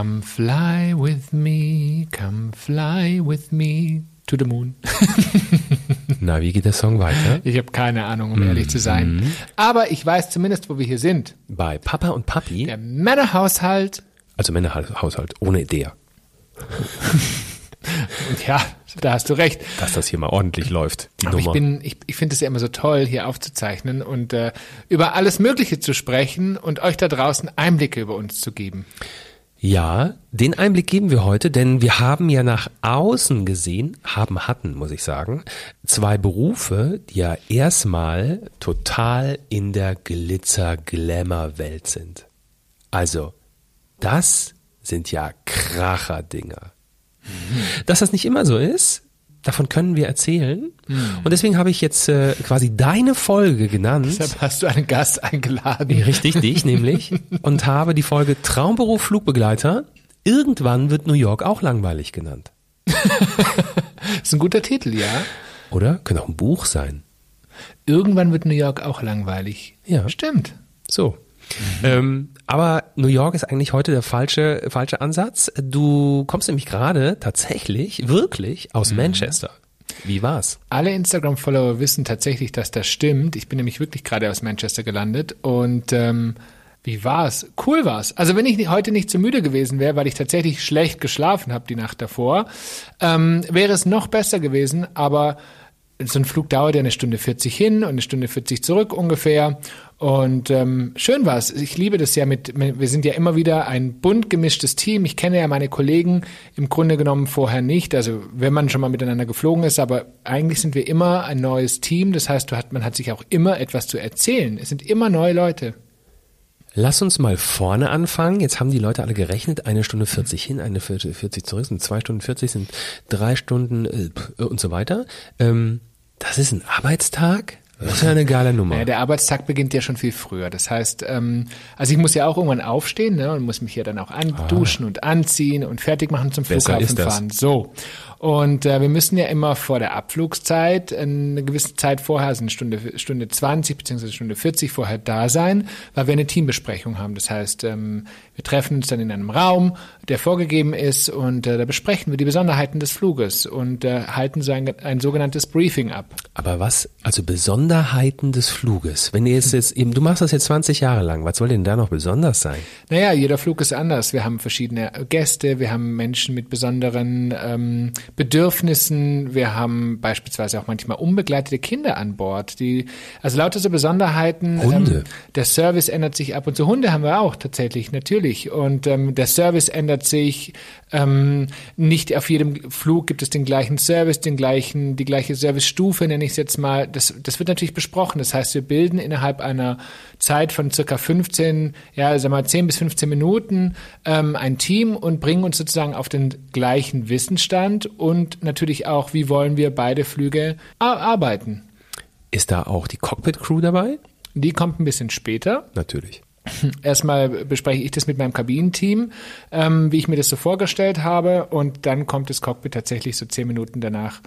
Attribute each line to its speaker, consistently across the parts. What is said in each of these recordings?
Speaker 1: Come fly with me, come fly with me to the moon.
Speaker 2: Na, wie geht der Song weiter?
Speaker 1: Ich habe keine Ahnung, um ehrlich zu sein. Aber ich weiß zumindest, wo wir hier sind.
Speaker 2: Bei Papa und Papi,
Speaker 1: Der Männerhaushalt.
Speaker 2: also Männerhaushalt, ohne Idee,
Speaker 1: Und ja, da hast du recht.
Speaker 2: dass das hier mal ordentlich läuft, die
Speaker 1: Aber ich
Speaker 2: Nummer.
Speaker 1: bin, ich, ich finde es ja immer so toll, hier aufzuzeichnen und äh, über alles Mögliche zu sprechen und euch da draußen Einblicke über uns zu geben.
Speaker 2: Ja, den Einblick geben wir heute, denn wir haben ja nach außen gesehen, haben hatten, muss ich sagen, zwei Berufe, die ja erstmal total in der Glitzer-Glamour-Welt sind. Also, das sind ja Kracher-Dinger. Dass das nicht immer so ist, davon können wir erzählen. Und deswegen habe ich jetzt äh, quasi deine Folge genannt.
Speaker 1: Deshalb hast du einen Gast eingeladen.
Speaker 2: Richtig, dich nämlich. Und habe die Folge Traumberuf Flugbegleiter. Irgendwann wird New York auch langweilig genannt.
Speaker 1: ist ein guter Titel, ja.
Speaker 2: Oder? Könnte auch ein Buch sein.
Speaker 1: Irgendwann wird New York auch langweilig.
Speaker 2: Ja.
Speaker 1: Stimmt.
Speaker 2: So. Ähm, aber New York ist eigentlich heute der falsche, falsche Ansatz. Du kommst nämlich gerade tatsächlich, wirklich aus Manchester. Wie war's?
Speaker 1: Alle Instagram-Follower wissen tatsächlich, dass das stimmt. Ich bin nämlich wirklich gerade aus Manchester gelandet und ähm, wie war's? Cool war's. Also wenn ich heute nicht so müde gewesen wäre, weil ich tatsächlich schlecht geschlafen habe die Nacht davor, ähm, wäre es noch besser gewesen. Aber so ein Flug dauert ja eine Stunde 40 hin und eine Stunde 40 zurück ungefähr. Und ähm, schön war's. Ich liebe das ja mit, wir sind ja immer wieder ein bunt gemischtes Team. Ich kenne ja meine Kollegen im Grunde genommen vorher nicht. Also wenn man schon mal miteinander geflogen ist, aber eigentlich sind wir immer ein neues Team. Das heißt, man hat sich auch immer etwas zu erzählen. Es sind immer neue Leute.
Speaker 2: Lass uns mal vorne anfangen. Jetzt haben die Leute alle gerechnet. Eine Stunde 40 hin, eine 40 40 zurück, sind zwei Stunden 40, sind drei Stunden äh, und so weiter. Ähm, das ist ein Arbeitstag? Das ist ja eine geile Nummer.
Speaker 1: Naja, der Arbeitstag beginnt ja schon viel früher. Das heißt, ähm, also ich muss ja auch irgendwann aufstehen ne, und muss mich hier dann auch anduschen und anziehen und fertig machen zum
Speaker 2: Ah.
Speaker 1: Flughafen fahren. So. Und äh, wir müssen ja immer vor der Abflugszeit eine gewisse Zeit vorher, also eine Stunde, Stunde 20 beziehungsweise Stunde 40 vorher da sein, weil wir eine Teambesprechung haben. Das heißt, ähm, wir treffen uns dann in einem Raum, der vorgegeben ist und äh, da besprechen wir die Besonderheiten des Fluges und äh, halten so ein, ein sogenanntes Briefing ab.
Speaker 2: Aber was, also Besonderheiten des Fluges. Wenn ihr jetzt, jetzt eben, du machst das jetzt 20 Jahre lang, was soll denn da noch besonders sein?
Speaker 1: Naja, jeder Flug ist anders. Wir haben verschiedene Gäste, wir haben Menschen mit besonderen ähm, Bedürfnissen, wir haben beispielsweise auch manchmal unbegleitete Kinder an Bord, die, also lauter so Besonderheiten.
Speaker 2: Hunde.
Speaker 1: Ähm, der Service ändert sich ab und zu. Hunde haben wir auch tatsächlich, natürlich. Und ähm, der Service ändert sich. Ähm, nicht auf jedem Flug gibt es den gleichen Service, den gleichen, die gleiche Servicestufe, nenne ich es jetzt mal. Das, das wird natürlich besprochen. Das heißt, wir bilden innerhalb einer Zeit von circa 15, ja, sag mal 10 bis 15 Minuten ähm, ein Team und bringen uns sozusagen auf den gleichen Wissensstand und natürlich auch, wie wollen wir beide Flüge ar- arbeiten.
Speaker 2: Ist da auch die Cockpit-Crew dabei?
Speaker 1: Die kommt ein bisschen später.
Speaker 2: Natürlich.
Speaker 1: Erstmal bespreche ich das mit meinem Kabinenteam, ähm, wie ich mir das so vorgestellt habe, und dann kommt das Cockpit tatsächlich so zehn Minuten danach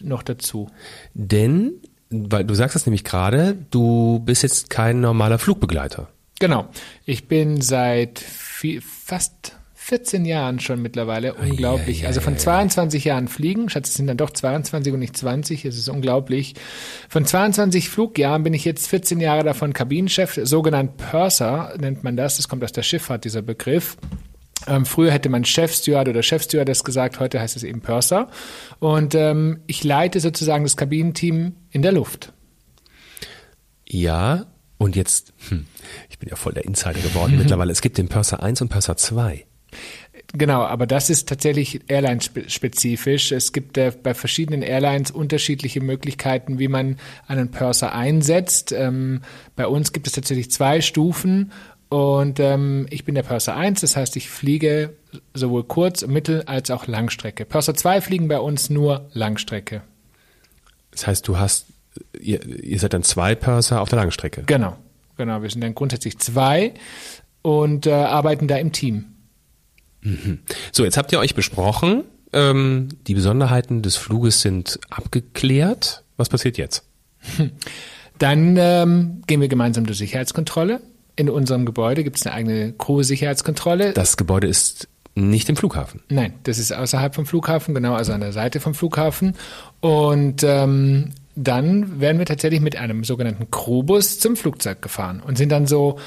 Speaker 1: noch dazu.
Speaker 2: Denn, weil du sagst das nämlich gerade, du bist jetzt kein normaler Flugbegleiter.
Speaker 1: Genau. Ich bin seit vi- fast 14 Jahren schon mittlerweile. Unglaublich. Also von 22 Jahren fliegen. Schatz, es sind dann doch 22 und nicht 20. Es ist unglaublich. Von 22 Flugjahren bin ich jetzt 14 Jahre davon Kabinenchef, sogenannt Purser nennt man das. Das kommt aus der Schifffahrt, dieser Begriff. Ähm, früher hätte man Chefsteward oder Chefstewardess gesagt, heute heißt es eben Purser. Und ähm, ich leite sozusagen das Kabinenteam in der Luft.
Speaker 2: Ja, und jetzt, hm, ich bin ja voll der Insider geworden mittlerweile. Es gibt den Purser 1 und Purser 2.
Speaker 1: Genau, aber das ist tatsächlich Airline-spezifisch. Es gibt äh, bei verschiedenen Airlines unterschiedliche Möglichkeiten, wie man einen Purser einsetzt. Ähm, bei uns gibt es tatsächlich zwei Stufen und ähm, ich bin der Purser 1, das heißt, ich fliege sowohl Kurz-, Mittel- als auch Langstrecke. Purser 2 fliegen bei uns nur Langstrecke.
Speaker 2: Das heißt, du hast, ihr, ihr seid dann zwei Purser auf der Langstrecke.
Speaker 1: Genau, genau. Wir sind dann grundsätzlich zwei und äh, arbeiten da im Team.
Speaker 2: So, jetzt habt ihr euch besprochen. Ähm, die Besonderheiten des Fluges sind abgeklärt. Was passiert jetzt?
Speaker 1: Dann ähm, gehen wir gemeinsam durch Sicherheitskontrolle. In unserem Gebäude gibt es eine eigene Crew-Sicherheitskontrolle.
Speaker 2: Das Gebäude ist Nicht im Flughafen.
Speaker 1: Nein, das ist außerhalb vom Flughafen, genau, also an der Seite vom Flughafen. Und ähm, dann werden wir tatsächlich mit einem sogenannten Crewbus zum Flugzeug gefahren und sind dann so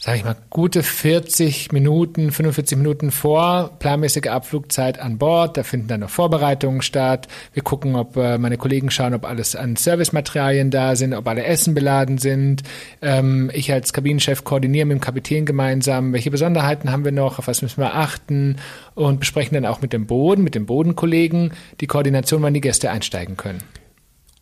Speaker 1: sage ich mal, gute 40 Minuten, 45 Minuten vor planmäßiger Abflugzeit an Bord. Da finden dann noch Vorbereitungen statt. Wir gucken, ob äh, meine Kollegen schauen, ob alles an Servicematerialien da sind, ob alle Essen beladen sind. Ähm, ich als Kabinenchef koordiniere mit dem Kapitän gemeinsam, welche Besonderheiten haben wir noch, auf was müssen wir achten und besprechen dann auch mit dem Boden, mit den Bodenkollegen die Koordination, wann die Gäste einsteigen können.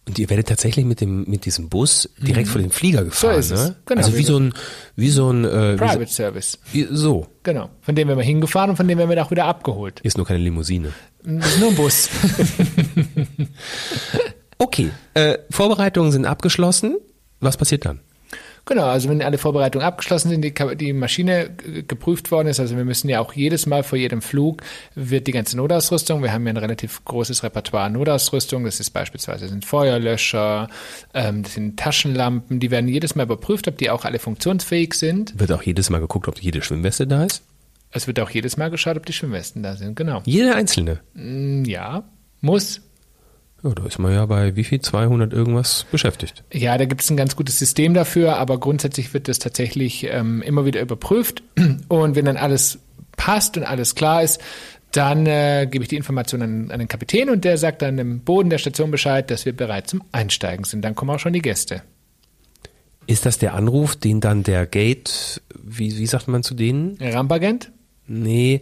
Speaker 2: Und ihr werdet tatsächlich mit dem mit diesem Bus direkt mhm. vor den Flieger gefahren,
Speaker 1: so ist es.
Speaker 2: ne? Genau, also wie so ein wie so ein äh,
Speaker 1: Private so, Service.
Speaker 2: So.
Speaker 1: Genau. Von dem werden wir hingefahren und von dem werden wir auch wieder abgeholt.
Speaker 2: Ist nur keine Limousine.
Speaker 1: Das ist nur ein Bus.
Speaker 2: okay. Äh, Vorbereitungen sind abgeschlossen. Was passiert dann?
Speaker 1: Genau, also wenn alle Vorbereitungen abgeschlossen sind, die, die Maschine geprüft worden ist, also wir müssen ja auch jedes Mal vor jedem Flug wird die ganze Notausrüstung, wir haben ja ein relativ großes Repertoire an Notausrüstung, das ist beispielsweise sind Feuerlöscher, ähm, das sind Taschenlampen, die werden jedes Mal überprüft, ob die auch alle funktionsfähig sind.
Speaker 2: Wird auch jedes Mal geguckt, ob jede Schwimmweste da ist?
Speaker 1: Es wird auch jedes Mal geschaut, ob die Schwimmwesten da sind, genau.
Speaker 2: Jede einzelne?
Speaker 1: Mm, ja, muss.
Speaker 2: Ja, da ist man ja bei wie viel? 200 irgendwas beschäftigt.
Speaker 1: Ja, da gibt es ein ganz gutes System dafür, aber grundsätzlich wird das tatsächlich ähm, immer wieder überprüft. Und wenn dann alles passt und alles klar ist, dann äh, gebe ich die Information an, an den Kapitän und der sagt dann im Boden der Station Bescheid, dass wir bereit zum Einsteigen sind. Dann kommen auch schon die Gäste.
Speaker 2: Ist das der Anruf, den dann der Gate, wie, wie sagt man zu denen?
Speaker 1: Rampagent?
Speaker 2: Nee,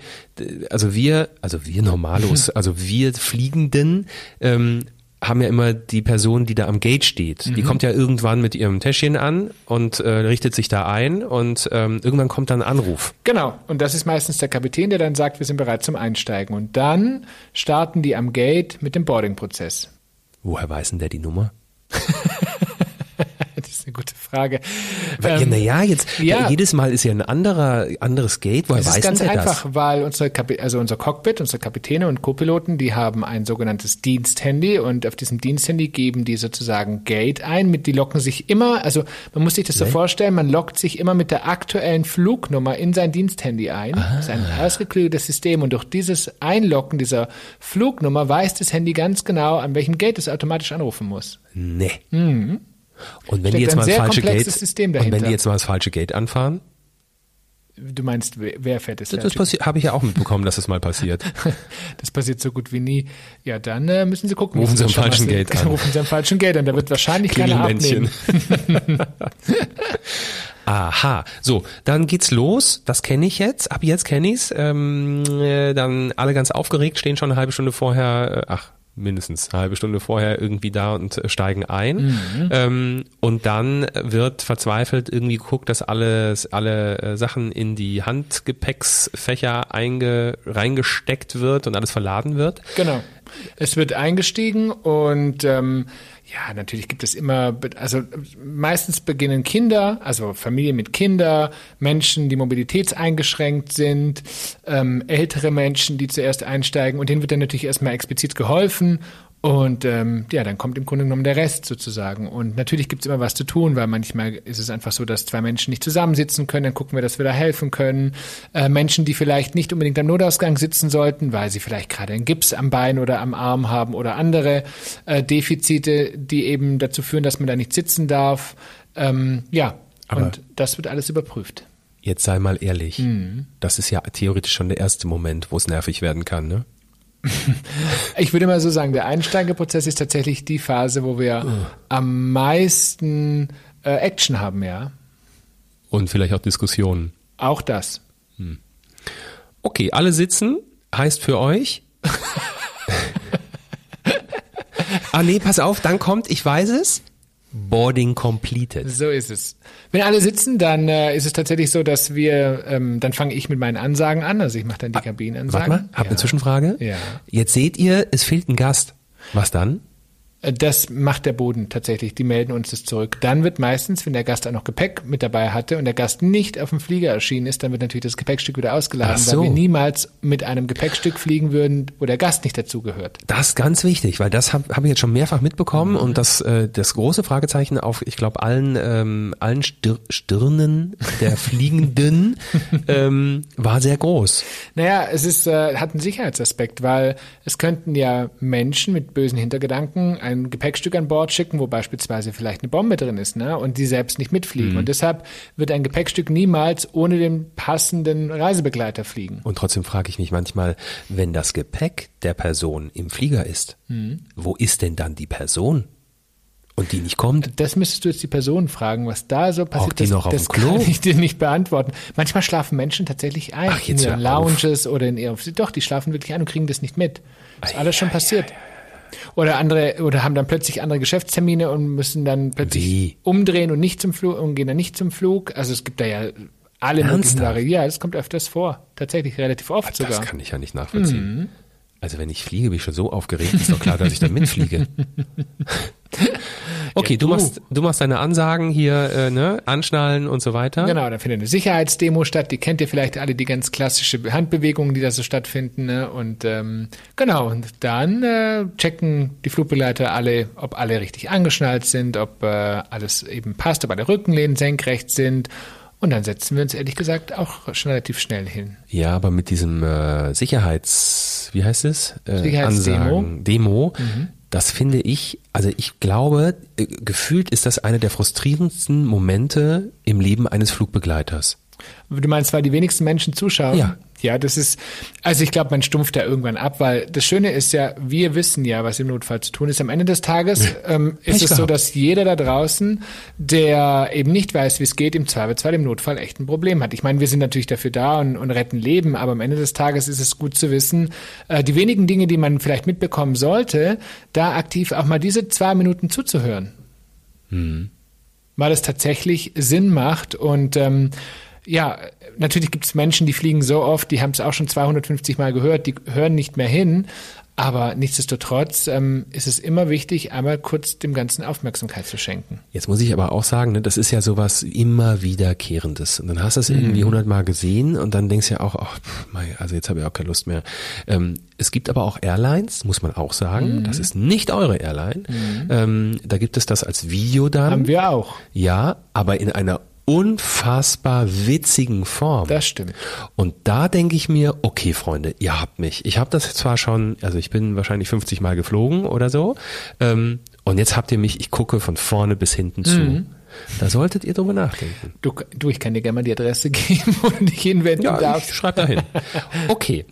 Speaker 2: also wir, also wir Normalos, also wir Fliegenden ähm, haben ja immer die Person, die da am Gate steht. Mhm. Die kommt ja irgendwann mit ihrem Täschchen an und äh, richtet sich da ein und ähm, irgendwann kommt dann ein Anruf.
Speaker 1: Genau, und das ist meistens der Kapitän, der dann sagt, wir sind bereit zum Einsteigen. Und dann starten die am Gate mit dem Boarding-Prozess.
Speaker 2: Woher weiß denn der die Nummer?
Speaker 1: eine gute Frage.
Speaker 2: Ähm, naja, jetzt ja. jedes Mal ist ja ein anderer anderes Gate. Woher
Speaker 1: es
Speaker 2: weiß
Speaker 1: ist ganz
Speaker 2: einfach,
Speaker 1: das? weil unsere Kapi also unser Cockpit, unsere Kapitäne und Co-Piloten, die haben ein sogenanntes Diensthandy und auf diesem Diensthandy geben die sozusagen Gate ein. Mit die locken sich immer, also man muss sich das so vorstellen, man lockt sich immer mit der aktuellen Flugnummer in sein Diensthandy ein. Ah. Das ist ein ausgeklügeltes System und durch dieses Einlocken dieser Flugnummer weiß das Handy ganz genau, an welchem Gate es automatisch anrufen muss.
Speaker 2: Nee.
Speaker 1: Mhm.
Speaker 2: Und wenn die jetzt mal das falsche Gate, und wenn die jetzt mal das falsche Gate anfahren?
Speaker 1: Du meinst, wer fährt
Speaker 2: es? Das, das habe ich ja auch mitbekommen, dass das mal passiert.
Speaker 1: das passiert so gut wie nie. Ja, dann äh, müssen Sie gucken.
Speaker 2: Rufen Sie am falschen Gate an.
Speaker 1: Rufen Sie am falschen Gate an. Da wird wahrscheinlich keiner abnehmen.
Speaker 2: Aha, so, dann geht's los. Das kenne ich jetzt. Ab jetzt kenne ich's. Ähm, äh, dann alle ganz aufgeregt, stehen schon eine halbe Stunde vorher. Äh, ach, mindestens eine halbe Stunde vorher irgendwie da und äh, steigen ein. Mhm. Ähm, und dann wird verzweifelt irgendwie geguckt, dass alles, alle äh, Sachen in die Handgepäcksfächer einge, reingesteckt wird und alles verladen wird.
Speaker 1: Genau. Es wird eingestiegen und ähm, ja, natürlich gibt es immer, also meistens beginnen Kinder, also Familien mit Kindern, Menschen, die mobilitätseingeschränkt sind, ähm, ältere Menschen, die zuerst einsteigen und denen wird dann natürlich erstmal explizit geholfen und ähm, ja, dann kommt im Grunde genommen der Rest sozusagen. Und natürlich gibt es immer was zu tun, weil manchmal ist es einfach so, dass zwei Menschen nicht zusammensitzen können. Dann gucken wir, dass wir da helfen können. Äh, Menschen, die vielleicht nicht unbedingt am Notausgang sitzen sollten, weil sie vielleicht gerade einen Gips am Bein oder am Arm haben oder andere äh, Defizite, die eben dazu führen, dass man da nicht sitzen darf. Ähm, ja, Aber und das wird alles überprüft.
Speaker 2: Jetzt sei mal ehrlich, mhm. das ist ja theoretisch schon der erste Moment, wo es nervig werden kann, ne?
Speaker 1: Ich würde mal so sagen, der Einsteigeprozess ist tatsächlich die Phase, wo wir oh. am meisten äh, Action haben, ja.
Speaker 2: Und vielleicht auch Diskussionen.
Speaker 1: Auch das.
Speaker 2: Hm. Okay, alle sitzen, heißt für euch. ah nee, pass auf, dann kommt, ich weiß es, Boarding completed.
Speaker 1: So ist es. Wenn alle sitzen, dann äh, ist es tatsächlich so, dass wir, ähm, dann fange ich mit meinen Ansagen an. Also ich mache dann die ah, Kabinenansagen.
Speaker 2: Warte mal, hab ja. eine Zwischenfrage.
Speaker 1: Ja.
Speaker 2: Jetzt seht ihr, es fehlt ein Gast. Was dann?
Speaker 1: Äh, Das macht der Boden tatsächlich. Die melden uns das zurück. Dann wird meistens, wenn der Gast auch noch Gepäck mit dabei hatte und der Gast nicht auf dem Flieger erschienen ist, dann wird natürlich das Gepäckstück wieder ausgeladen,
Speaker 2: so.
Speaker 1: weil wir niemals mit einem Gepäckstück fliegen würden, wo der Gast nicht dazugehört.
Speaker 2: Das ist ganz wichtig, weil das habe hab ich jetzt schon mehrfach mitbekommen
Speaker 1: Mhm.
Speaker 2: und das, äh, das große Fragezeichen auf, ich glaube, allen, ähm, allen Stir Stirnen der Fliegenden ähm, war sehr groß.
Speaker 1: Naja, es ist, äh, hat einen Sicherheitsaspekt, weil es könnten ja Menschen mit bösen Hintergedanken ein Gepäckstück an Bord schicken, wo beispielsweise vielleicht eine Bombe drin ist, ne? Und die selbst nicht mitfliegen. Und deshalb wird ein Gepäckstück niemals ohne den passenden Reisebegleiter fliegen.
Speaker 2: Und trotzdem frage ich mich manchmal, wenn das Gepäck der Person im Flieger ist,
Speaker 1: Mhm.
Speaker 2: wo ist denn dann die Person? Und die nicht kommt?
Speaker 1: Das müsstest du jetzt die Person fragen, was da so passiert.
Speaker 2: die
Speaker 1: das
Speaker 2: noch auf
Speaker 1: das
Speaker 2: dem Klo?
Speaker 1: kann ich dir nicht beantworten. Manchmal schlafen Menschen tatsächlich ein
Speaker 2: Ach, jetzt
Speaker 1: in ihren
Speaker 2: hör auf.
Speaker 1: Lounges oder in ihren. Doch, die schlafen wirklich ein und kriegen das nicht mit. Das ist alles schon passiert. Oder andere oder haben dann plötzlich andere Geschäftstermine und müssen dann plötzlich
Speaker 2: Wie?
Speaker 1: umdrehen und nicht zum Flug und gehen dann nicht zum Flug. Also es gibt da ja alle möglichen? Varianten. Ja, das kommt öfters vor. Tatsächlich relativ oft
Speaker 2: Das
Speaker 1: sogar.
Speaker 2: kann ich ja nicht nachvollziehen.
Speaker 1: Mhm.
Speaker 2: Also wenn ich fliege, bin ich schon so aufgeregt, ist doch klar, dass ich da mitfliege. Okay,
Speaker 1: Ja,
Speaker 2: du
Speaker 1: du.
Speaker 2: machst du machst deine Ansagen hier, äh, ne, anschnallen und so weiter.
Speaker 1: Genau, dann findet eine Sicherheitsdemo statt. Die kennt ihr vielleicht alle, die ganz klassische Handbewegungen, die da so stattfinden. Ne? Und ähm, genau, und dann äh, checken die Flugbegleiter alle, ob alle richtig angeschnallt sind, ob äh, alles eben passt, ob alle Rückenlehnen senkrecht sind. Und dann setzen wir uns ehrlich gesagt auch schon relativ schnell hin.
Speaker 2: Ja, aber mit diesem äh, Sicherheits, wie heißt es? Äh,
Speaker 1: Sicherheitsdemo.
Speaker 2: Ansagen, Demo,
Speaker 1: Mhm.
Speaker 2: das finde ich, also ich glaube, äh, gefühlt ist das einer der frustrierendsten Momente im Leben eines Flugbegleiters.
Speaker 1: Du meinst, weil die wenigsten Menschen zuschauen?
Speaker 2: Ja.
Speaker 1: Ja, das ist, also ich glaube, man stumpft da irgendwann ab, weil das Schöne ist ja, wir wissen ja, was im Notfall zu tun ist. Am Ende des Tages ähm, ist
Speaker 2: Pech
Speaker 1: es so, dass jeder da draußen, der eben nicht weiß, wie es geht, im Zweifelsfall im Notfall echt ein Problem hat. Ich meine, wir sind natürlich dafür da und, und retten Leben, aber am Ende des Tages ist es gut zu wissen, äh, die wenigen Dinge, die man vielleicht mitbekommen sollte, da aktiv auch mal diese zwei Minuten zuzuhören weil es tatsächlich Sinn macht. Und ähm, ja, natürlich gibt es Menschen, die fliegen so oft, die haben es auch schon 250 Mal gehört, die hören nicht mehr hin. Aber nichtsdestotrotz ähm, ist es immer wichtig, einmal kurz dem Ganzen Aufmerksamkeit zu schenken.
Speaker 2: Jetzt muss ich aber auch sagen, ne, das ist ja sowas immer wiederkehrendes. Und dann hast du es irgendwie hundertmal gesehen und dann denkst du ja auch, ach, pff, mei, also jetzt habe ich auch keine Lust mehr. Ähm, es gibt aber auch Airlines, muss man auch sagen, das ist nicht eure Airline. Ähm, da gibt es das als Video dann.
Speaker 1: Haben wir auch.
Speaker 2: Ja, aber in einer unfassbar witzigen Form.
Speaker 1: Das stimmt.
Speaker 2: Und da denke ich mir, okay, Freunde, ihr habt mich. Ich habe das zwar schon, also ich bin wahrscheinlich 50 Mal geflogen oder so. Ähm, und jetzt habt ihr mich, ich gucke von vorne bis hinten zu. Da solltet ihr drüber nachdenken.
Speaker 1: Du, du, ich kann dir gerne mal die Adresse geben, wo du dich hinwenden
Speaker 2: Ja,
Speaker 1: darfst.
Speaker 2: ich schreib da hin. Okay.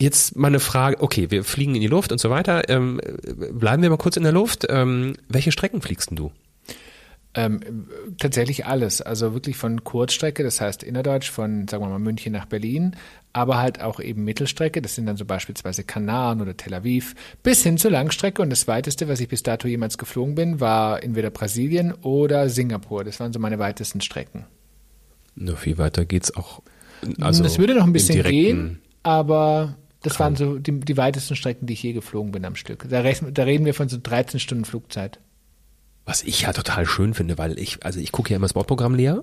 Speaker 2: Jetzt mal eine Frage, okay, wir fliegen in die Luft und so weiter. Ähm, bleiben wir mal kurz in der Luft. Ähm, welche Strecken fliegst denn du?
Speaker 1: Ähm, tatsächlich alles. Also wirklich von Kurzstrecke, das heißt innerdeutsch von, sagen wir mal, München nach Berlin, aber halt auch eben Mittelstrecke, das sind dann so beispielsweise Kanaren oder Tel Aviv, bis hin zur Langstrecke. Und das weiteste, was ich bis dato jemals geflogen bin, war entweder Brasilien oder Singapur. Das waren so meine weitesten Strecken.
Speaker 2: Nur viel weiter geht's auch. Also
Speaker 1: das würde noch ein bisschen gehen, aber das waren so die, die weitesten Strecken, die ich je geflogen bin am Stück. Da, da reden wir von so 13 Stunden Flugzeit.
Speaker 2: Was ich ja total schön finde, weil ich, also ich gucke ja immer das Bordprogramm leer.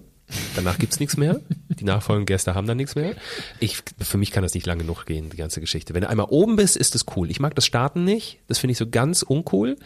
Speaker 2: Danach gibt's nichts mehr. Die nachfolgenden Gäste haben dann nichts mehr. Ich, für mich kann das nicht lang genug gehen, die ganze Geschichte. Wenn du einmal oben bist, ist es cool. Ich mag das Starten nicht. Das finde ich so ganz uncool.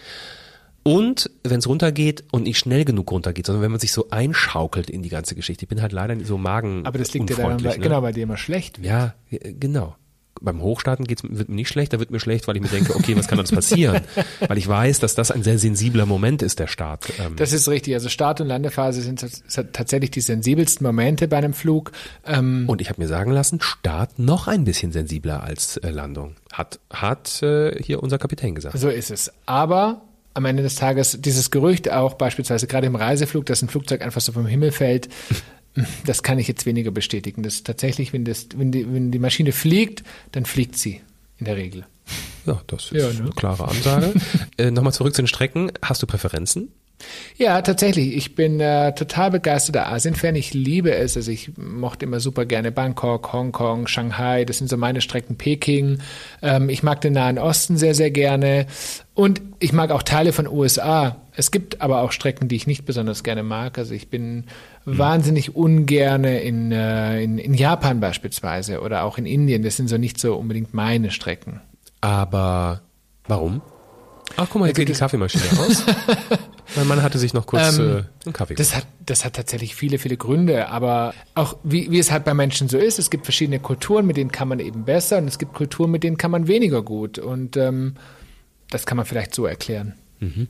Speaker 2: Und wenn es runtergeht und nicht schnell genug runtergeht, sondern wenn man sich so einschaukelt in die ganze Geschichte. Ich bin halt leider so magen
Speaker 1: Aber das liegt ja daran, weil,
Speaker 2: ne?
Speaker 1: genau, weil dir immer schlecht wird.
Speaker 2: Ja, äh, genau. Beim Hochstarten geht's, wird mir nicht schlecht, da wird mir schlecht, weil ich mir denke, okay, was kann uns passieren? weil ich weiß, dass das ein sehr sensibler Moment ist, der Start. Ähm,
Speaker 1: Das ist richtig. Also Start- und Landephase sind tats- tatsächlich die sensibelsten Momente bei einem Flug. Ähm,
Speaker 2: Und ich habe mir sagen lassen, Start noch ein bisschen sensibler als äh, Landung. Hat, hat äh, hier unser Kapitän gesagt.
Speaker 1: so ist es. Aber am Ende des Tages dieses Gerücht auch beispielsweise gerade im Reiseflug, dass ein Flugzeug einfach so vom Himmel fällt, das kann ich jetzt weniger bestätigen. Das ist tatsächlich, wenn, das, wenn, die, wenn die Maschine fliegt, dann fliegt sie in der Regel.
Speaker 2: Ja, das ist
Speaker 1: Ja, ne?
Speaker 2: eine klare Ansage. äh, Nochmal zurück zu den Strecken. Hast du Präferenzen?
Speaker 1: Ja, tatsächlich. Ich bin äh, total begeisterter Asien-Fan. Ich liebe es. Also ich mochte immer super gerne Bangkok, Hongkong, Shanghai. Das sind so meine Strecken. Peking. Ähm, ich mag den Nahen Osten sehr, sehr gerne. Und ich mag auch Teile von USA. Es gibt aber auch Strecken, die ich nicht besonders gerne mag. Also ich bin hm. wahnsinnig ungerne in, äh, in, in Japan beispielsweise oder auch in Indien. Das sind so nicht so unbedingt meine Strecken.
Speaker 2: Aber warum? Ach, guck mal, jetzt geht die Kaffeemaschine aus. mein Mann hatte sich noch kurz ähm, äh, einen Kaffee
Speaker 1: das hat, das hat tatsächlich viele, viele Gründe. Aber auch wie, wie es halt bei Menschen so ist, es gibt verschiedene Kulturen, mit denen kann man eben besser und es gibt Kulturen, mit denen kann man weniger gut. Und ähm, das kann man vielleicht so erklären. Mhm.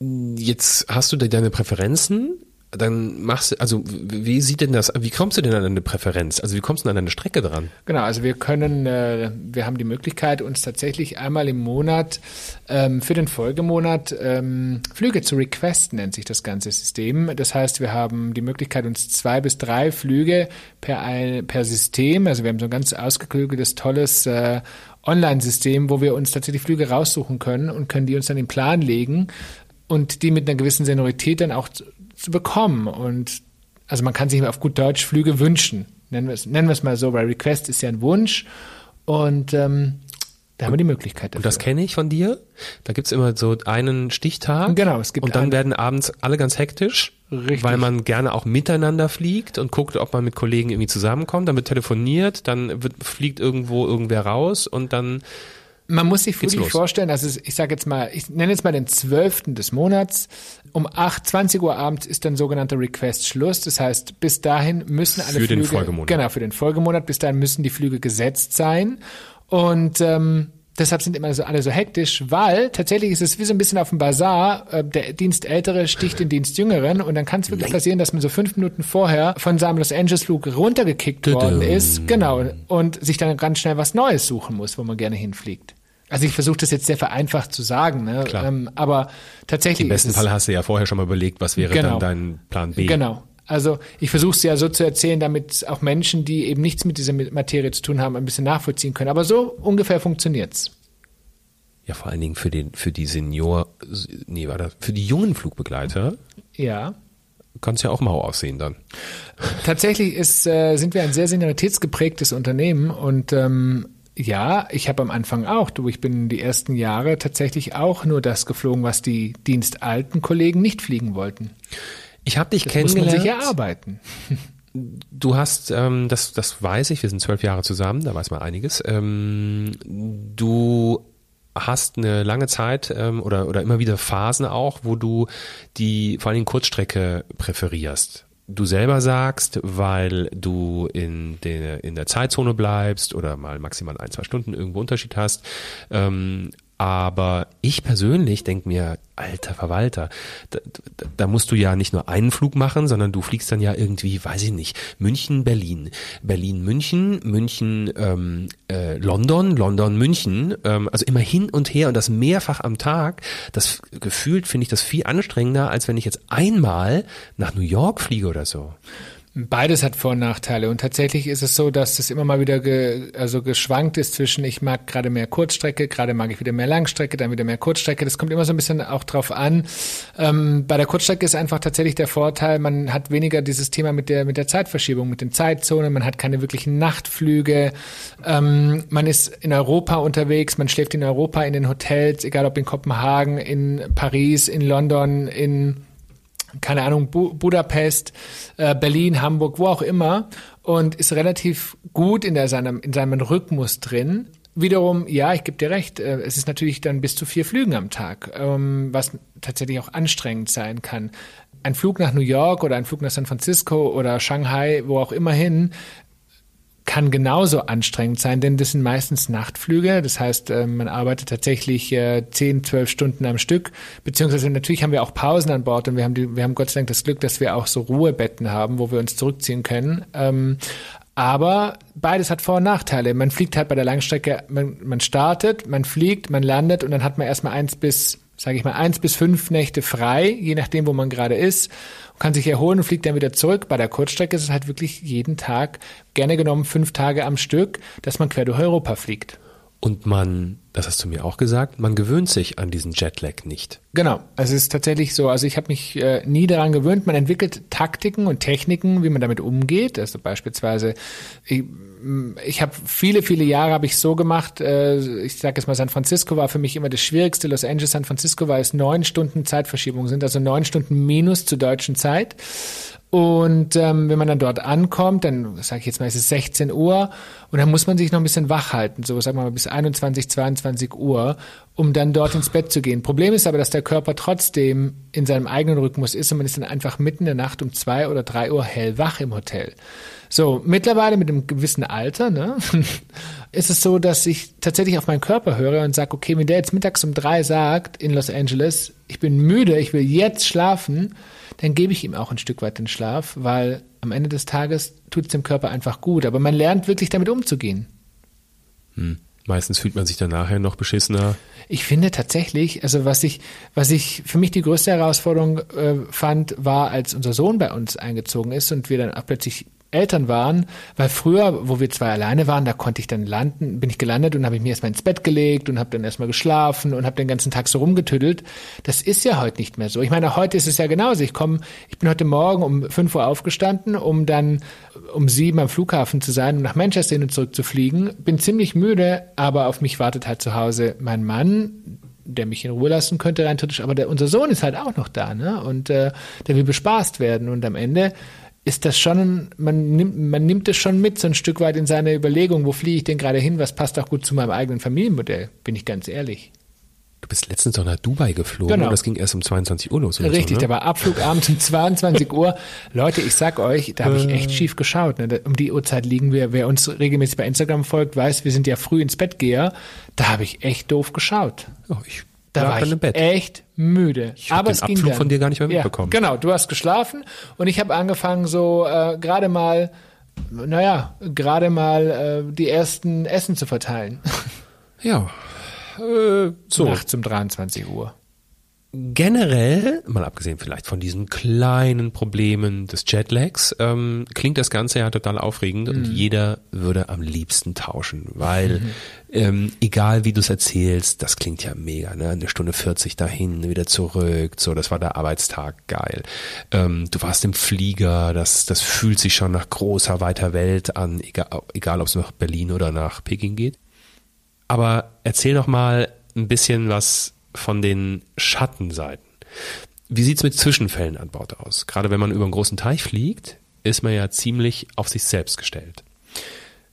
Speaker 2: Jetzt hast du deine Präferenzen dann machst du, also wie sieht denn das, wie kommst du denn an eine Präferenz? Also wie kommst du denn an eine Strecke dran?
Speaker 1: Genau, also wir können, äh, wir haben die Möglichkeit, uns tatsächlich einmal im Monat ähm, für den Folgemonat ähm, Flüge zu requesten, nennt sich das ganze System. Das heißt, wir haben die Möglichkeit, uns zwei bis drei Flüge per, per System, also wir haben so ein ganz ausgeklügeltes, tolles äh, Online-System, wo wir uns tatsächlich Flüge raussuchen können und können die uns dann in den Plan legen und die mit einer gewissen Seniorität dann auch zu bekommen. Und also man kann sich auf gut Deutsch Flüge wünschen. Nennen wir es, nennen wir es mal so, weil Request ist ja ein Wunsch. Und ähm, da haben wir die Möglichkeit
Speaker 2: dafür. Und das kenne ich von dir. Da gibt's immer so einen Stichtag.
Speaker 1: Genau, es gibt
Speaker 2: Und dann einen. werden abends alle ganz hektisch. Richtig. Weil man gerne auch miteinander fliegt und guckt, ob man mit Kollegen irgendwie zusammenkommt. Dann wird telefoniert, dann wird, fliegt irgendwo irgendwer raus und dann
Speaker 1: man muss sich wirklich vorstellen, also ich sage jetzt mal, ich nenne jetzt mal den 12. des Monats. Um 8, 20 Uhr abends ist dann sogenannter Request Schluss. Das heißt, bis dahin müssen alle
Speaker 2: für
Speaker 1: Flüge.
Speaker 2: Für den Folgemonat.
Speaker 1: Genau, für den Folgemonat. Bis dahin müssen die Flüge gesetzt sein. Und ähm, deshalb sind immer so alle so hektisch, weil tatsächlich ist es wie so ein bisschen auf dem Bazar. Äh, der Dienst Ältere sticht den Dienst Jüngeren und dann kann es wirklich passieren, dass man so fünf Minuten vorher von seinem Los Angeles Flug runtergekickt worden ist. Genau. Und sich dann ganz schnell was Neues suchen muss, wo man gerne hinfliegt. Also ich versuche das jetzt sehr vereinfacht zu sagen, ne?
Speaker 2: Klar.
Speaker 1: Ähm, aber tatsächlich.
Speaker 2: Im besten Fall hast du ja vorher schon mal überlegt, was wäre genau, dann dein Plan B.
Speaker 1: Genau. Also ich versuche es ja so zu erzählen, damit auch Menschen, die eben nichts mit dieser Materie zu tun haben, ein bisschen nachvollziehen können. Aber so ungefähr funktioniert's.
Speaker 2: Ja, vor allen Dingen für den, für die Senior, nee, war das, für die jungen Flugbegleiter.
Speaker 1: Ja.
Speaker 2: Kann es ja auch mau aussehen dann.
Speaker 1: Tatsächlich ist, äh, sind wir ein sehr senioritätsgeprägtes Unternehmen und ähm, ja, ich habe am Anfang auch, du, ich bin die ersten Jahre tatsächlich auch nur das geflogen, was die dienstalten Kollegen nicht fliegen wollten.
Speaker 2: Ich habe dich das kennengelernt. Muss
Speaker 1: man sich erarbeiten.
Speaker 2: Du hast, ähm, das, das weiß ich, wir sind zwölf Jahre zusammen, da weiß man einiges. Ähm, du hast eine lange Zeit ähm, oder, oder immer wieder Phasen auch, wo du die vor allem Kurzstrecke präferierst du selber sagst, weil du in der, in der Zeitzone bleibst oder mal maximal ein, zwei Stunden irgendwo Unterschied hast. Ähm, aber ich persönlich denke mir, alter Verwalter, da, da, da, musst du ja nicht nur einen Flug machen, sondern du fliegst dann ja irgendwie, weiß ich nicht, München, Berlin, Berlin, München, München, ähm, äh, London, London, München, ähm, also immer hin und her und das mehrfach am Tag. Das gefühlt finde ich das viel anstrengender, als wenn ich jetzt einmal nach New York fliege oder so.
Speaker 1: Beides hat Vor- und Nachteile. Und tatsächlich ist es so, dass es immer mal wieder ge, also geschwankt ist zwischen, ich mag gerade mehr Kurzstrecke, gerade mag ich wieder mehr Langstrecke, dann wieder mehr Kurzstrecke. Das kommt immer so ein bisschen auch drauf an. Ähm, bei der Kurzstrecke ist einfach tatsächlich der Vorteil, man hat weniger dieses Thema mit der, mit der Zeitverschiebung, mit den Zeitzonen, man hat keine wirklichen Nachtflüge, ähm, man ist in Europa unterwegs, man schläft in Europa in den Hotels, egal ob in Kopenhagen, in Paris, in London, in keine Ahnung, Bu Budapest, äh, Berlin, Hamburg, wo auch immer und ist relativ gut in, der, seinem, in seinem Rhythmus drin. Wiederum, ja, ich gebe dir recht, äh, es ist natürlich dann bis zu vier Flügen am Tag, ähm, was tatsächlich auch anstrengend sein kann. Ein Flug nach New York oder ein Flug nach San Francisco oder Shanghai, wo auch immer hin, kann genauso anstrengend sein, denn das sind meistens Nachtflüge. Das heißt, äh, man arbeitet tatsächlich äh, 10, 12 Stunden am Stück. Beziehungsweise natürlich haben wir auch Pausen an Bord und wir haben, die, wir haben Gott sei Dank das Glück, dass wir auch so Ruhebetten haben, wo wir uns zurückziehen können. Ähm, aber beides hat Vor- und Nachteile. Man fliegt halt bei der Langstrecke, man, man startet, man fliegt, man landet und dann hat man erstmal eins bis, sage ich mal, eins bis fünf Nächte frei, je nachdem, wo man gerade ist kann sich erholen und fliegt dann wieder zurück. Bei der Kurzstrecke ist es halt wirklich jeden Tag, gerne genommen fünf Tage am Stück, dass man quer durch Europa fliegt.
Speaker 2: Und man das hast du mir auch gesagt, man gewöhnt sich an diesen Jetlag nicht.
Speaker 1: Genau, also es ist tatsächlich so, also ich habe mich äh, nie daran gewöhnt, man entwickelt Taktiken und Techniken, wie man damit umgeht. Also beispielsweise, ich, ich habe viele, viele Jahre habe ich so gemacht, äh, ich sage jetzt mal, San Francisco war für mich immer das Schwierigste, Los Angeles, San Francisco, weil es neun Stunden Zeitverschiebung sind, also neun Stunden minus zur deutschen Zeit. Und ähm, wenn man dann dort ankommt, dann sage ich jetzt mal, es ist 16 Uhr und dann muss man sich noch ein bisschen wach halten, so sagen wir mal bis 21, 22 Uhr, um dann dort ins Bett zu gehen. Problem ist aber, dass der Körper trotzdem in seinem eigenen Rhythmus ist und man ist dann einfach mitten in der Nacht um zwei oder drei Uhr hellwach im Hotel. So, mittlerweile mit einem gewissen Alter, ne, ist es so, dass ich tatsächlich auf meinen Körper höre und sage, okay, wenn der jetzt mittags um drei sagt in Los Angeles, ich bin müde, ich will jetzt schlafen, dann gebe ich ihm auch ein Stück weit den Schlaf, weil am Ende des Tages tut es dem Körper einfach gut. Aber man lernt wirklich damit umzugehen.
Speaker 2: Hm. Meistens fühlt man sich dann nachher noch beschissener.
Speaker 1: Ich finde tatsächlich, also was ich, was ich für mich die größte Herausforderung äh, fand, war, als unser Sohn bei uns eingezogen ist und wir dann auch plötzlich Eltern waren, weil früher, wo wir zwei alleine waren, da konnte ich dann landen, bin ich gelandet und habe ich mir erstmal ins Bett gelegt und habe dann erstmal geschlafen und habe den ganzen Tag so rumgetüdelt. Das ist ja heute nicht mehr so. Ich meine, heute ist es ja genauso. Ich komme, ich bin heute Morgen um fünf Uhr aufgestanden, um dann um sieben am Flughafen zu sein und nach Manchester hin und zurück zu fliegen. Bin ziemlich müde, aber auf mich wartet halt zu Hause mein Mann, der mich in Ruhe lassen könnte rein theoretisch, aber der, unser Sohn ist halt auch noch da, ne? Und äh, der will bespaßt werden und am Ende ist das schon, man nimmt, man nimmt es schon mit, so ein Stück weit in seine Überlegung, wo fliege ich denn gerade hin, was passt auch gut zu meinem eigenen Familienmodell, bin ich ganz ehrlich.
Speaker 2: Du bist letztens doch nach Dubai geflogen genau. und das ging erst um 22 Uhr los.
Speaker 1: Richtig,
Speaker 2: so, ne?
Speaker 1: da war Abflug abends um 22 Uhr. Leute, ich sag euch, da habe ich echt schief geschaut. Ne? Um die Uhrzeit liegen wir, wer uns regelmäßig bei Instagram folgt, weiß, wir sind ja früh ins Bett geher. Da habe ich echt doof geschaut.
Speaker 2: Oh, ich
Speaker 1: da war ich echt müde.
Speaker 2: Ich Aber es ging Abflug dann. von dir gar nicht mehr mitbekommen.
Speaker 1: Ja, genau, du hast geschlafen und ich habe angefangen so äh, gerade mal, naja, gerade mal äh, die ersten Essen zu verteilen.
Speaker 2: Ja. Äh,
Speaker 1: so. Nachts um 23 Uhr
Speaker 2: generell, mal abgesehen vielleicht von diesen kleinen Problemen des Jetlags, ähm, klingt das Ganze ja total aufregend mhm. und jeder würde am liebsten tauschen, weil mhm. ähm, egal wie du es erzählst, das klingt ja mega, ne? Eine Stunde 40 dahin, wieder zurück, so, das war der Arbeitstag, geil. Ähm, du warst im Flieger, das, das fühlt sich schon nach großer, weiter Welt an, egal, egal ob es nach Berlin oder nach Peking geht. Aber erzähl doch mal ein bisschen was von den Schattenseiten. Wie sieht's mit Zwischenfällen an Bord aus? Gerade wenn man über einen großen Teich fliegt, ist man ja ziemlich auf sich selbst gestellt.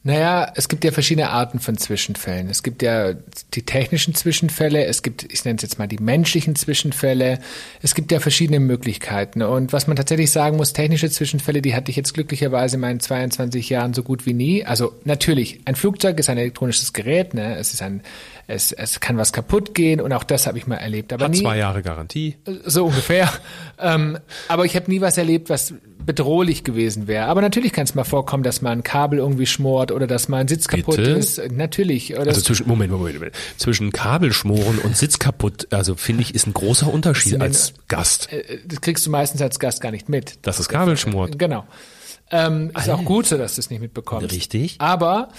Speaker 1: Naja, es gibt ja verschiedene Arten von Zwischenfällen. Es gibt ja die technischen Zwischenfälle, es gibt, ich nenne es jetzt mal die menschlichen Zwischenfälle. Es gibt ja verschiedene Möglichkeiten. Und was man tatsächlich sagen muss, technische Zwischenfälle, die hatte ich jetzt glücklicherweise in meinen 22 Jahren so gut wie nie. Also natürlich, ein Flugzeug ist ein elektronisches Gerät, ne? Es ist ein es, es kann was kaputt gehen und auch das habe ich mal erlebt. Aber
Speaker 2: Hat
Speaker 1: nie,
Speaker 2: zwei Jahre Garantie.
Speaker 1: So ungefähr. ähm, aber ich habe nie was erlebt, was bedrohlich gewesen wäre. Aber natürlich kann es mal vorkommen, dass mal ein Kabel irgendwie schmort oder dass mal ein Sitz kaputt Bitte? ist. Natürlich.
Speaker 2: Oder also zwischen, Moment, Moment, Moment. Zwischen Kabelschmoren und Sitz kaputt, also finde ich, ist ein großer Unterschied als Gast.
Speaker 1: Äh, das kriegst du meistens als Gast gar nicht mit.
Speaker 2: Dass das Kabel schmort.
Speaker 1: Genau. Ähm, ist auch gut so, dass du es nicht mitbekommst.
Speaker 2: Richtig.
Speaker 1: Aber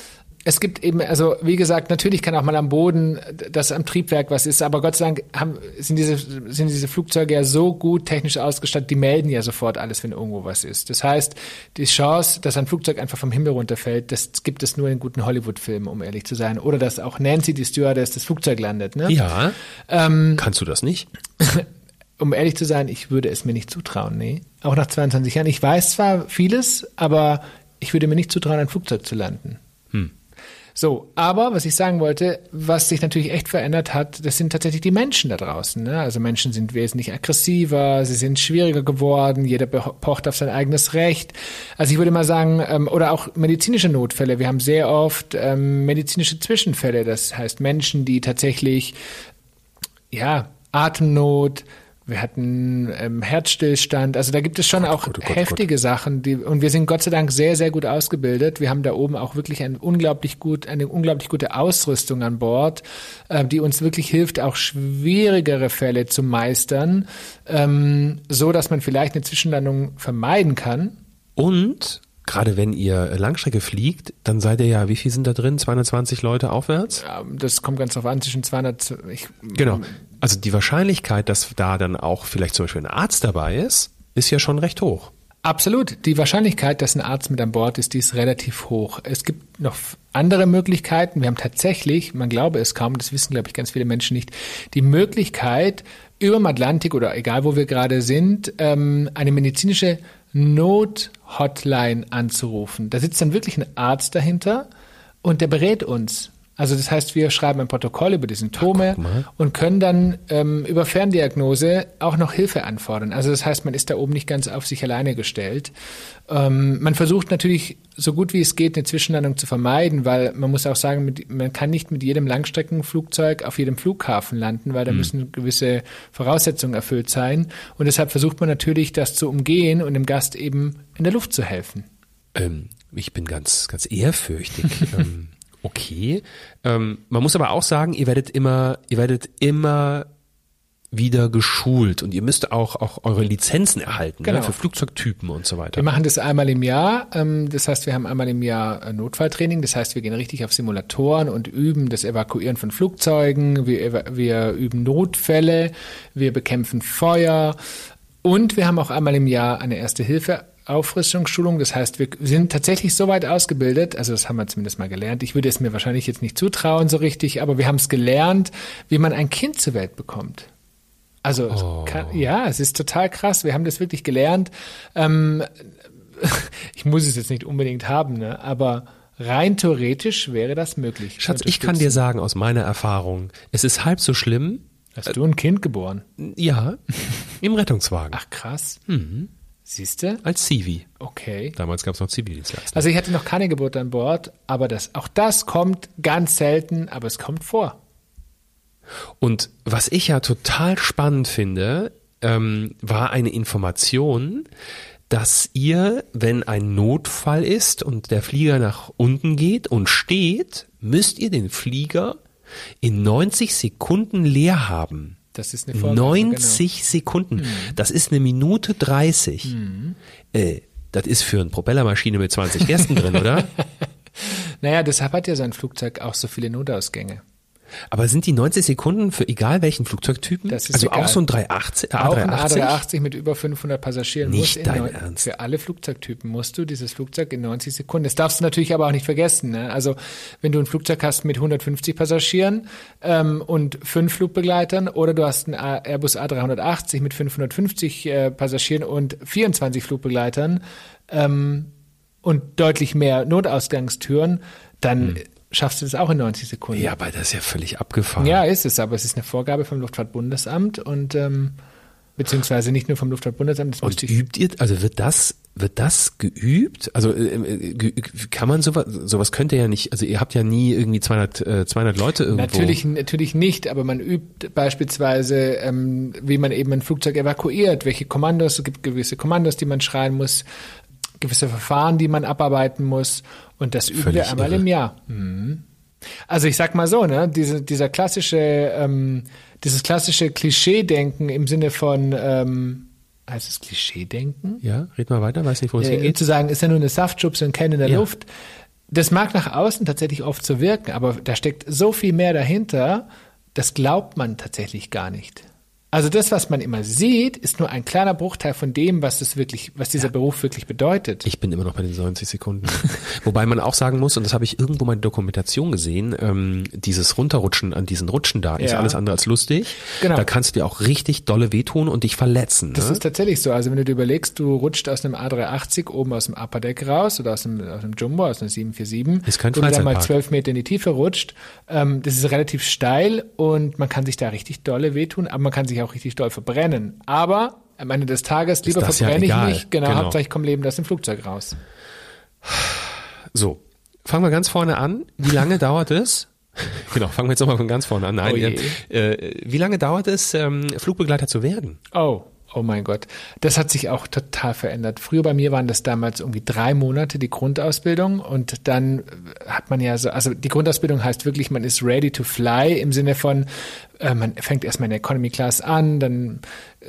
Speaker 1: es gibt eben, also wie gesagt, natürlich kann auch mal am Boden das am Triebwerk was ist, aber Gott sei Dank haben, sind, diese, sind diese Flugzeuge ja so gut technisch ausgestattet, die melden ja sofort alles, wenn irgendwo was ist. Das heißt, die Chance, dass ein Flugzeug einfach vom Himmel runterfällt, das gibt es nur in guten Hollywood-Filmen, um ehrlich zu sein. Oder dass auch Nancy, die Stewardess, das Flugzeug landet. Ne?
Speaker 2: Ja. Ähm, Kannst du das nicht?
Speaker 1: um ehrlich zu sein, ich würde es mir nicht zutrauen, nee. Auch nach 22 Jahren. Ich weiß zwar vieles, aber ich würde mir nicht zutrauen, ein Flugzeug zu landen. So, aber was ich sagen wollte, was sich natürlich echt verändert hat, das sind tatsächlich die Menschen da draußen. Ne? Also Menschen sind wesentlich aggressiver, sie sind schwieriger geworden, jeder pocht auf sein eigenes Recht. Also ich würde mal sagen, ähm, oder auch medizinische Notfälle. Wir haben sehr oft ähm, medizinische Zwischenfälle, das heißt Menschen, die tatsächlich ja Atemnot, wir hatten ähm, Herzstillstand. Also da gibt es schon auch Gott, Gott, heftige Gott. Sachen. Die, und wir sind Gott sei Dank sehr, sehr gut ausgebildet. Wir haben da oben auch wirklich ein unglaublich gut, eine unglaublich gute Ausrüstung an Bord, äh, die uns wirklich hilft, auch schwierigere Fälle zu meistern, ähm, so dass man vielleicht eine Zwischenlandung vermeiden kann.
Speaker 2: Und gerade wenn ihr Langstrecke fliegt, dann seid ihr ja, wie viel sind da drin? 220 Leute aufwärts?
Speaker 1: Ja, das kommt ganz drauf an, zwischen 200, ich,
Speaker 2: Genau. Also die Wahrscheinlichkeit, dass da dann auch vielleicht zum Beispiel ein Arzt dabei ist, ist ja schon recht hoch.
Speaker 1: Absolut. Die Wahrscheinlichkeit, dass ein Arzt mit an Bord ist, die ist relativ hoch. Es gibt noch andere Möglichkeiten. Wir haben tatsächlich, man glaube es kaum, das wissen, glaube ich, ganz viele Menschen nicht, die Möglichkeit, über dem Atlantik oder egal wo wir gerade sind, ähm, eine medizinische Not-Hotline anzurufen. Da sitzt dann wirklich ein Arzt dahinter und der berät uns. Also das heißt, wir schreiben ein Protokoll über die Symptome
Speaker 2: mal.
Speaker 1: und können dann ähm, über Ferndiagnose auch noch Hilfe anfordern. Also das heißt, man ist da oben nicht ganz auf sich alleine gestellt. Ähm, man versucht natürlich so gut wie es geht eine Zwischenlandung zu vermeiden, weil man muss auch sagen, mit, man kann nicht mit jedem Langstreckenflugzeug auf jedem Flughafen landen, weil da müssen gewisse Voraussetzungen erfüllt sein. Und deshalb versucht man natürlich, das zu umgehen und dem Gast eben in der Luft zu helfen.
Speaker 2: Ähm, ich bin ganz, ganz ehrfürchtig. okay. Ähm, man muss aber auch sagen, ihr werdet immer, ihr werdet immer wieder geschult und ihr müsst auch, auch eure Lizenzen erhalten
Speaker 1: Genau.
Speaker 2: ne, für Flugzeugtypen und so weiter.
Speaker 1: Wir machen das einmal im Jahr. ähm, Das heißt, wir haben einmal im Jahr äh, Notfalltraining. Das heißt, wir gehen richtig auf Simulatoren und üben das Evakuieren von Flugzeugen. Wir, wir üben Notfälle. Wir bekämpfen Feuer. Und wir haben auch einmal im Jahr eine Erste Auffrischungsschulung, das heißt, wir sind tatsächlich so weit ausgebildet, also das haben wir zumindest mal gelernt. Ich würde es mir wahrscheinlich jetzt nicht zutrauen so richtig, aber wir haben es gelernt, wie man ein Kind zur Welt bekommt. Also es
Speaker 2: Oh.
Speaker 1: kann, ja, es ist total krass. Wir haben das wirklich gelernt. Ähm, ich muss es jetzt nicht unbedingt haben, ne? aber rein theoretisch wäre das möglich.
Speaker 2: Schatz, ich kann dir sagen aus meiner Erfahrung, es ist halb so schlimm,
Speaker 1: Hast du ein Kind geboren?
Speaker 2: ja, im Rettungswagen
Speaker 1: Ach krass.
Speaker 2: Mhm.
Speaker 1: Siehst du?
Speaker 2: als Civi.
Speaker 1: Okay.
Speaker 2: Damals gab es noch Zivildienstleister.
Speaker 1: Also ich hatte noch keine Geburt an Bord, aber das, auch das kommt ganz selten, aber es kommt vor.
Speaker 2: Und was ich ja total spannend finde, ähm, war eine Information, dass ihr, wenn ein Notfall ist und der Flieger nach unten geht und steht, müsst ihr den Flieger in 90 Sekunden leer haben.
Speaker 1: Das ist eine Vorgabe, genau.
Speaker 2: 90 Sekunden. Das ist eine Minute 30. Äh, das ist für eine Propellermaschine mit 20 Gästen drin, oder?
Speaker 1: Naja, deshalb hat ja sein Flugzeug auch so viele Notausgänge.
Speaker 2: Aber sind die 90 Sekunden für egal welchen Flugzeugtypen?
Speaker 1: Das ist
Speaker 2: also
Speaker 1: egal.
Speaker 2: auch so ein 380,
Speaker 1: Auch ein
Speaker 2: A380?
Speaker 1: A380 mit über 500 Passagieren
Speaker 2: Nicht dein
Speaker 1: neun-
Speaker 2: Ernst.
Speaker 1: für alle Flugzeugtypen musst du dieses Flugzeug in 90 Sekunden. Das darfst du natürlich aber auch nicht vergessen. Ne? Also wenn du ein Flugzeug hast mit 150 Passagieren ähm, und fünf Flugbegleitern oder du hast ein Airbus A380 mit 550 äh, Passagieren und 24 Flugbegleitern ähm, und deutlich mehr Notausgangstüren, dann schaffst du das auch in 90 Sekunden.
Speaker 2: Ja, aber das ist ja völlig abgefahren.
Speaker 1: Ja, ist es, aber es ist eine Vorgabe vom Luftfahrtbundesamt und ähm, beziehungsweise nicht nur vom Luftfahrtbundesamt, das
Speaker 2: Und übt ihr, also wird das, wird das geübt? Also äh, äh, ge- kann man sowas, sowas könnt ihr ja nicht, also ihr habt ja nie irgendwie 200, äh, 200 Leute irgendwo.
Speaker 1: Natürlich, natürlich nicht, aber man übt beispielsweise, ähm, wie man eben ein Flugzeug evakuiert, welche Kommandos, es gibt gewisse Kommandos, die man schreien muss, gewisse Verfahren, die man abarbeiten muss und das üben
Speaker 2: Völlig
Speaker 1: wir einmal
Speaker 2: irre.
Speaker 1: im Jahr. Mhm. Also ich sag mal so, ne, diese, dieser klassische, ähm, dieses klassische Klischee-Denken im Sinne von, ähm, heißt es Klischee-Denken?
Speaker 2: Ja, red mal weiter, weiß nicht, wo es
Speaker 1: äh,
Speaker 2: hingeht.
Speaker 1: zu sagen, ist ja nur eine Saftschubse und kein in der
Speaker 2: Ja.
Speaker 1: Luft. Das mag nach außen tatsächlich oft so wirken, aber da steckt so viel mehr dahinter, das glaubt man tatsächlich gar nicht. Also das, was man immer sieht, ist nur ein kleiner Bruchteil von dem, was es wirklich, was dieser Beruf wirklich bedeutet.
Speaker 2: Ich bin immer noch bei den 90 Sekunden. Wobei man auch sagen muss, und das habe ich irgendwo mal in der Dokumentation gesehen, ähm, dieses Runterrutschen an diesen Rutschen da ist
Speaker 1: Ja.
Speaker 2: alles andere als lustig.
Speaker 1: Genau.
Speaker 2: Da kannst du dir auch richtig dolle wehtun und dich verletzen.
Speaker 1: Das
Speaker 2: ne?
Speaker 1: ist tatsächlich so. Also wenn du dir überlegst, du rutscht aus einem A380 oben aus dem Upper Deck raus oder aus einem, aus einem Jumbo, aus einem 747,
Speaker 2: Ist kein
Speaker 1: du dann mal zwölf Meter in die Tiefe rutscht. Ähm, das ist relativ steil und man kann sich da richtig dolle wehtun, aber man kann sich auch richtig doll verbrennen. Aber am Ende des Tages, lieber
Speaker 2: das ja
Speaker 1: verbrenne ich mich, genau,
Speaker 2: Genau.
Speaker 1: Hauptsache ich komme lebend aus dem Flugzeug raus.
Speaker 2: So, fangen wir ganz vorne an. Wie lange dauert es? Genau, fangen wir jetzt nochmal von ganz vorne an. Nein,
Speaker 1: Oh je.
Speaker 2: äh, wie lange dauert es, ähm, Flugbegleiter zu werden?
Speaker 1: Oh, oh mein Gott. Das hat sich auch total verändert. Früher bei mir waren das damals irgendwie drei Monate die Grundausbildung und dann hat man ja so, also die Grundausbildung heißt wirklich, man ist ready to fly im Sinne von, äh, man fängt erstmal in der Economy Class an, dann äh,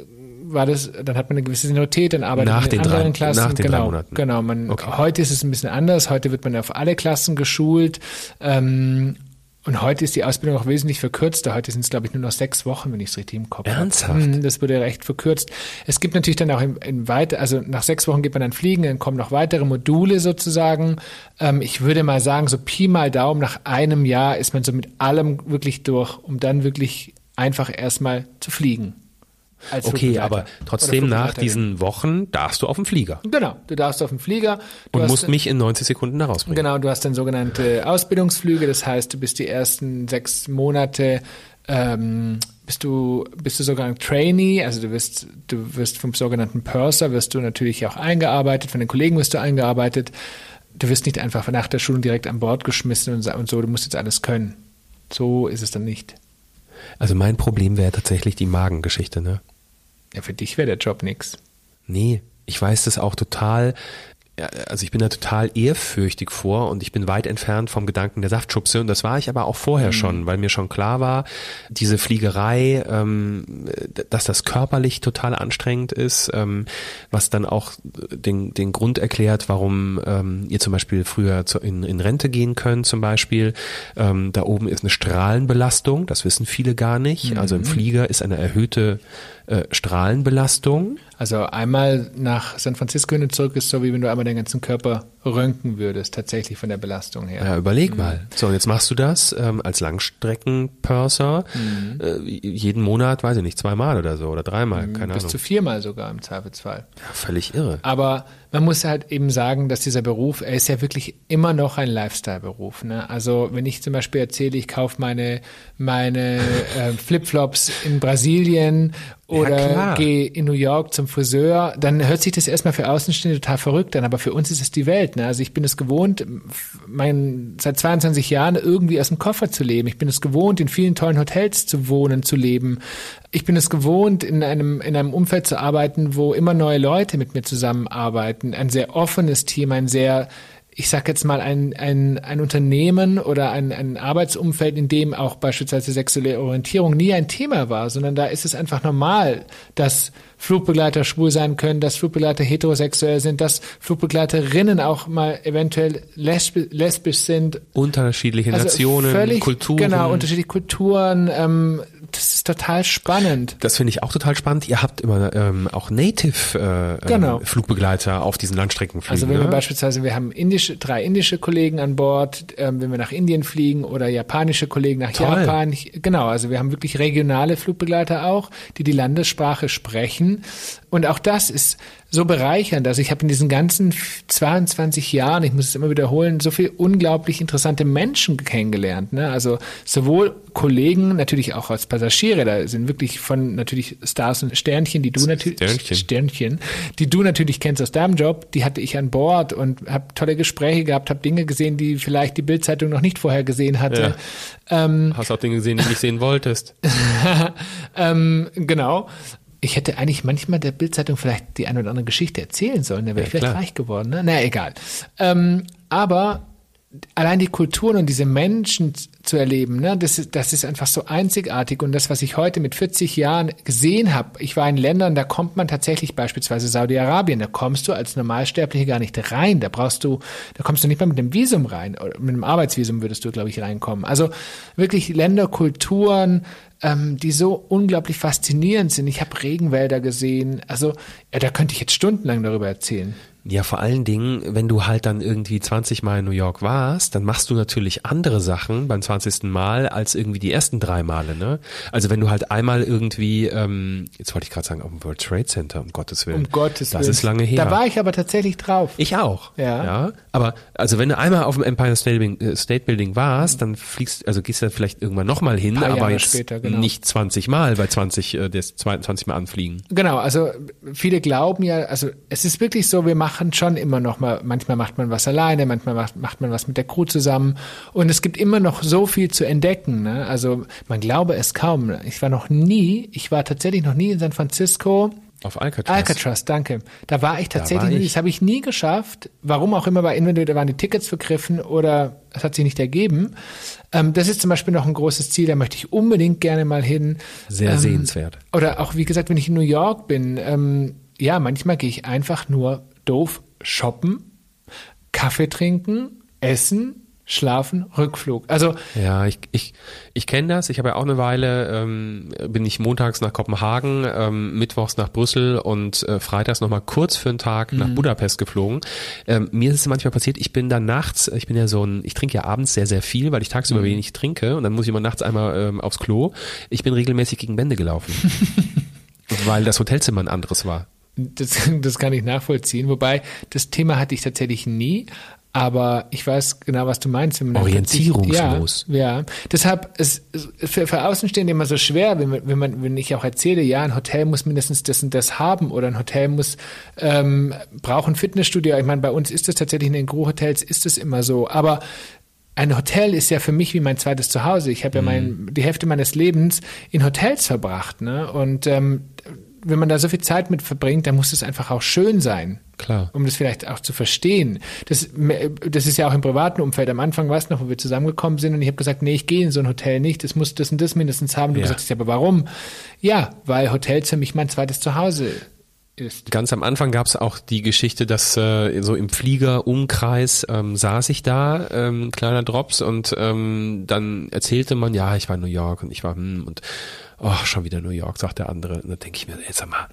Speaker 1: war das, dann hat man eine gewisse Seniorität, dann arbeitet
Speaker 2: Nach
Speaker 1: man in
Speaker 2: den
Speaker 1: anderen
Speaker 2: drei-
Speaker 1: Klassen.
Speaker 2: nach den drei
Speaker 1: genau,
Speaker 2: Monaten.
Speaker 1: genau. Man,
Speaker 2: Okay.
Speaker 1: Heute ist es ein bisschen anders. Heute wird man auf alle Klassen geschult. Ähm, und heute ist die Ausbildung auch wesentlich verkürzter. Heute sind es, glaube ich, nur noch sechs Wochen, wenn ich es richtig im Kopf habe.
Speaker 2: Ernsthaft?
Speaker 1: Mhm, Das wurde recht verkürzt. Es gibt natürlich dann auch in, in weiter, also nach sechs Wochen geht man dann fliegen, dann kommen noch weitere Module sozusagen. Ähm, ich würde mal sagen, so Pi mal Daumen, nach einem Jahr ist man so mit allem wirklich durch, um dann wirklich einfach erstmal zu fliegen. Als
Speaker 2: Okay, aber trotzdem nach diesen Wochen darfst du auf den Flieger
Speaker 1: Genau, du darfst auf den Flieger. Du
Speaker 2: und musst mich in 90 Sekunden da rausbringen.
Speaker 1: Genau, du hast dann sogenannte Ausbildungsflüge, das heißt, du bist die ersten sechs Monate ähm, bist du bist du sogar ein Trainee, also du wirst du wirst vom sogenannten Purser wirst du natürlich auch eingearbeitet, von den Kollegen wirst du eingearbeitet. Du wirst nicht einfach nach der Schule direkt an Bord geschmissen und so, du musst jetzt alles können. So ist es dann nicht.
Speaker 2: Also mein Problem wäre tatsächlich die Magengeschichte, ne?
Speaker 1: Ja, für dich wäre der Job nix.
Speaker 2: Nee, ich weiß das auch total. Ja, Also ich bin da total ehrfürchtig vor und ich bin weit entfernt vom Gedanken der Saftschubse und das war ich aber auch vorher schon, weil mir schon klar war, diese Fliegerei, ähm, dass das körperlich total anstrengend ist, ähm, was dann auch den, den Grund erklärt, warum ähm, ihr zum Beispiel früher zu, in, in Rente gehen könnt zum Beispiel. Ähm, da oben ist eine Strahlenbelastung, das wissen viele gar nicht. Also im Flieger ist eine erhöhte äh, Strahlenbelastung.
Speaker 1: Also einmal nach San Francisco hin und zurück ist so, wie wenn du einmal den ganzen Körper röntgen würdest, tatsächlich von der Belastung her.
Speaker 2: Ja, überleg mal. So, und jetzt machst du das ähm, als Langstreckenpurser äh, jeden Monat, weiß ich nicht, zweimal oder so oder dreimal, keine
Speaker 1: Bis
Speaker 2: Ahnung.
Speaker 1: zu viermal sogar im Zweifelsfall.
Speaker 2: Ja, völlig irre.
Speaker 1: Aber man muss halt eben sagen, dass dieser Beruf, er ist ja wirklich immer noch ein Lifestyle-Beruf. Ne? Also wenn ich zum Beispiel erzähle, ich kaufe meine, meine äh, Flipflops in Brasilien oder
Speaker 2: klar.
Speaker 1: gehe in New York zum Friseur, dann hört sich das erstmal für Außenstehende total verrückt an, aber für uns ist es die Welt. Ne? Also ich bin es gewohnt, mein, seit 22 Jahren irgendwie aus dem Koffer zu leben. Ich bin es gewohnt, in vielen tollen Hotels zu wohnen, zu leben. Ich bin es gewohnt, in einem, in einem Umfeld zu arbeiten, wo immer neue Leute mit mir zusammenarbeiten. Ein sehr offenes Team, ein sehr ich sag jetzt mal, ein, ein, ein Unternehmen oder ein, ein Arbeitsumfeld, in dem auch beispielsweise sexuelle Orientierung nie ein Thema war, sondern da ist es einfach normal, dass Flugbegleiter schwul sein können, dass Flugbegleiter heterosexuell sind, dass Flugbegleiterinnen auch mal eventuell lesbi lesbisch sind.
Speaker 2: Unterschiedliche Nationen,
Speaker 1: Also völlig,
Speaker 2: Kulturen.
Speaker 1: Genau, unterschiedliche Kulturen. Ähm, das ist total spannend.
Speaker 2: das finde ich auch total spannend. Ihr habt immer ähm, auch Native äh,
Speaker 1: Genau.
Speaker 2: ähm, Flugbegleiter auf diesen Langstreckenflügen.
Speaker 1: Also wenn wir
Speaker 2: ne?
Speaker 1: beispielsweise, wir haben indische, drei indische Kollegen an Bord, ähm, wenn wir nach Indien fliegen oder japanische Kollegen nach
Speaker 2: Toll.
Speaker 1: Japan. Genau, also wir haben wirklich regionale Flugbegleiter auch, die die Landessprache sprechen. Und auch das ist so bereichernd. Also ich habe in diesen ganzen 22 Jahren, ich muss es immer wiederholen, so viel unglaublich interessante Menschen kennengelernt. Ne? Also sowohl Kollegen, natürlich auch als Passagiere, da sind wirklich von natürlich Stars und Sternchen, die du natürlich
Speaker 2: Sternchen.
Speaker 1: Sternchen, die du natürlich kennst aus deinem Job, die hatte ich an Bord und habe tolle Gespräche gehabt, habe Dinge gesehen, die vielleicht die Bildzeitung noch nicht vorher gesehen hatte. Ähm,
Speaker 2: Hast auch Dinge gesehen, die du nicht sehen wolltest.
Speaker 1: ähm, genau. Ich hätte eigentlich manchmal der Bildzeitung vielleicht die eine oder andere Geschichte erzählen sollen, da wäre ich
Speaker 2: Ja,
Speaker 1: vielleicht
Speaker 2: klar.
Speaker 1: reich geworden. Ne? Na egal. Ähm, aber allein die Kulturen und diese Menschen zu erleben, ne, das ist, das ist einfach so einzigartig. Und das, was ich heute mit 40 Jahren gesehen habe, ich war in Ländern, da kommt man tatsächlich beispielsweise Saudi-Arabien, da kommst du als Normalsterbliche gar nicht rein. Da brauchst du, da kommst du nicht mal mit einem Visum rein. Oder mit einem Arbeitsvisum würdest du, glaube ich, reinkommen. Also wirklich Länder, Kulturen, ähm, die so unglaublich faszinierend sind. Ich habe Regenwälder gesehen. Also ja, da könnte ich jetzt stundenlang darüber erzählen.
Speaker 2: Ja, vor allen Dingen, wenn du halt dann irgendwie 20 Mal in New York warst, dann machst du natürlich andere Sachen beim 20. Mal als irgendwie die ersten drei Male, ne? Also wenn du halt einmal irgendwie, ähm, jetzt wollte ich gerade sagen, auf dem World Trade Center, um Gottes Willen.
Speaker 1: Um Gottes
Speaker 2: Das
Speaker 1: Willen.
Speaker 2: ist lange her.
Speaker 1: Da war ich aber tatsächlich drauf.
Speaker 2: Ich auch.
Speaker 1: Ja.
Speaker 2: ja. Aber also wenn du einmal auf dem Empire State Building, äh, State Building warst, dann fliegst, also gehst du dann vielleicht irgendwann nochmal hin, aber
Speaker 1: Jahre
Speaker 2: jetzt
Speaker 1: später, genau.
Speaker 2: nicht 20 Mal, bei 20, äh, das 22 Mal anfliegen.
Speaker 1: Genau, also viele glauben ja, also es ist wirklich so, wir machen schon immer noch mal, manchmal macht man was alleine, manchmal macht, macht man was mit der Crew zusammen und es gibt immer noch so viel zu entdecken. Ne? Also man glaube es kaum. Ich war noch nie, ich war tatsächlich noch nie in San Francisco
Speaker 2: Auf Alcatraz.
Speaker 1: Alcatraz, danke. Da war ich tatsächlich,
Speaker 2: war ich.
Speaker 1: das habe ich nie geschafft. Warum auch immer, weil entweder da waren die Tickets vergriffen oder es hat sich nicht ergeben. Ähm, das ist zum Beispiel noch ein großes Ziel, da möchte ich unbedingt gerne mal hin.
Speaker 2: Sehr
Speaker 1: ähm,
Speaker 2: sehenswert.
Speaker 1: Oder auch, wie gesagt, wenn ich in New York bin, ähm, ja, manchmal gehe ich einfach nur doof shoppen, Kaffee trinken, essen, schlafen, Rückflug. Also
Speaker 2: Ja, ich, ich, ich kenne das. Ich habe ja auch eine Weile, ähm, bin ich montags nach Kopenhagen, ähm, mittwochs nach Brüssel und äh, freitags nochmal kurz für einen Tag nach Budapest geflogen. Ähm, mir ist es manchmal passiert, ich bin dann nachts, ich bin ja so ein, ich trinke ja abends sehr, sehr viel, weil ich tagsüber wenig trinke und dann muss ich immer nachts einmal ähm, aufs Klo. Ich bin regelmäßig gegen Wände gelaufen. weil das Hotelzimmer ein anderes war.
Speaker 1: Das, das kann ich nachvollziehen. Wobei, das Thema hatte ich tatsächlich nie. Aber ich weiß genau, was du meinst.
Speaker 2: Orientierungslos.
Speaker 1: plötzlich- Ja, ja. Deshalb ist es für, für Außenstehende immer so schwer, wenn man, wenn man, wenn ich auch erzähle, ja, ein Hotel muss mindestens das und das haben oder ein Hotel muss ähm, braucht ein Fitnessstudio. Ich meine, bei uns ist es tatsächlich in den Gru-Hotels ist es immer so. Aber ein Hotel ist ja für mich wie mein zweites Zuhause. Ich habe ja mein, die Hälfte meines Lebens in Hotels verbracht, ne? Und ähm, wenn man da so viel Zeit mit verbringt, dann muss es einfach auch schön sein.
Speaker 2: Klar.
Speaker 1: Um das vielleicht auch zu verstehen. Das, das ist ja auch im privaten Umfeld. Am Anfang war es noch, wo wir zusammengekommen sind und ich habe gesagt, nee, ich gehe in so ein Hotel nicht, das muss das und das mindestens haben. Du
Speaker 2: Ja.
Speaker 1: gesagt hast, ja, aber warum? Ja, weil Hotels für mich mein zweites Zuhause ist.
Speaker 2: Ganz am Anfang gab es auch die Geschichte, dass äh, so im Fliegerumkreis ähm, saß ich da, ähm, kleiner Drops, und ähm, dann erzählte man, ja, ich war in New York und ich war, hm, und oh, schon wieder New York, sagt der andere. Und dann denke ich mir, jetzt sag mal,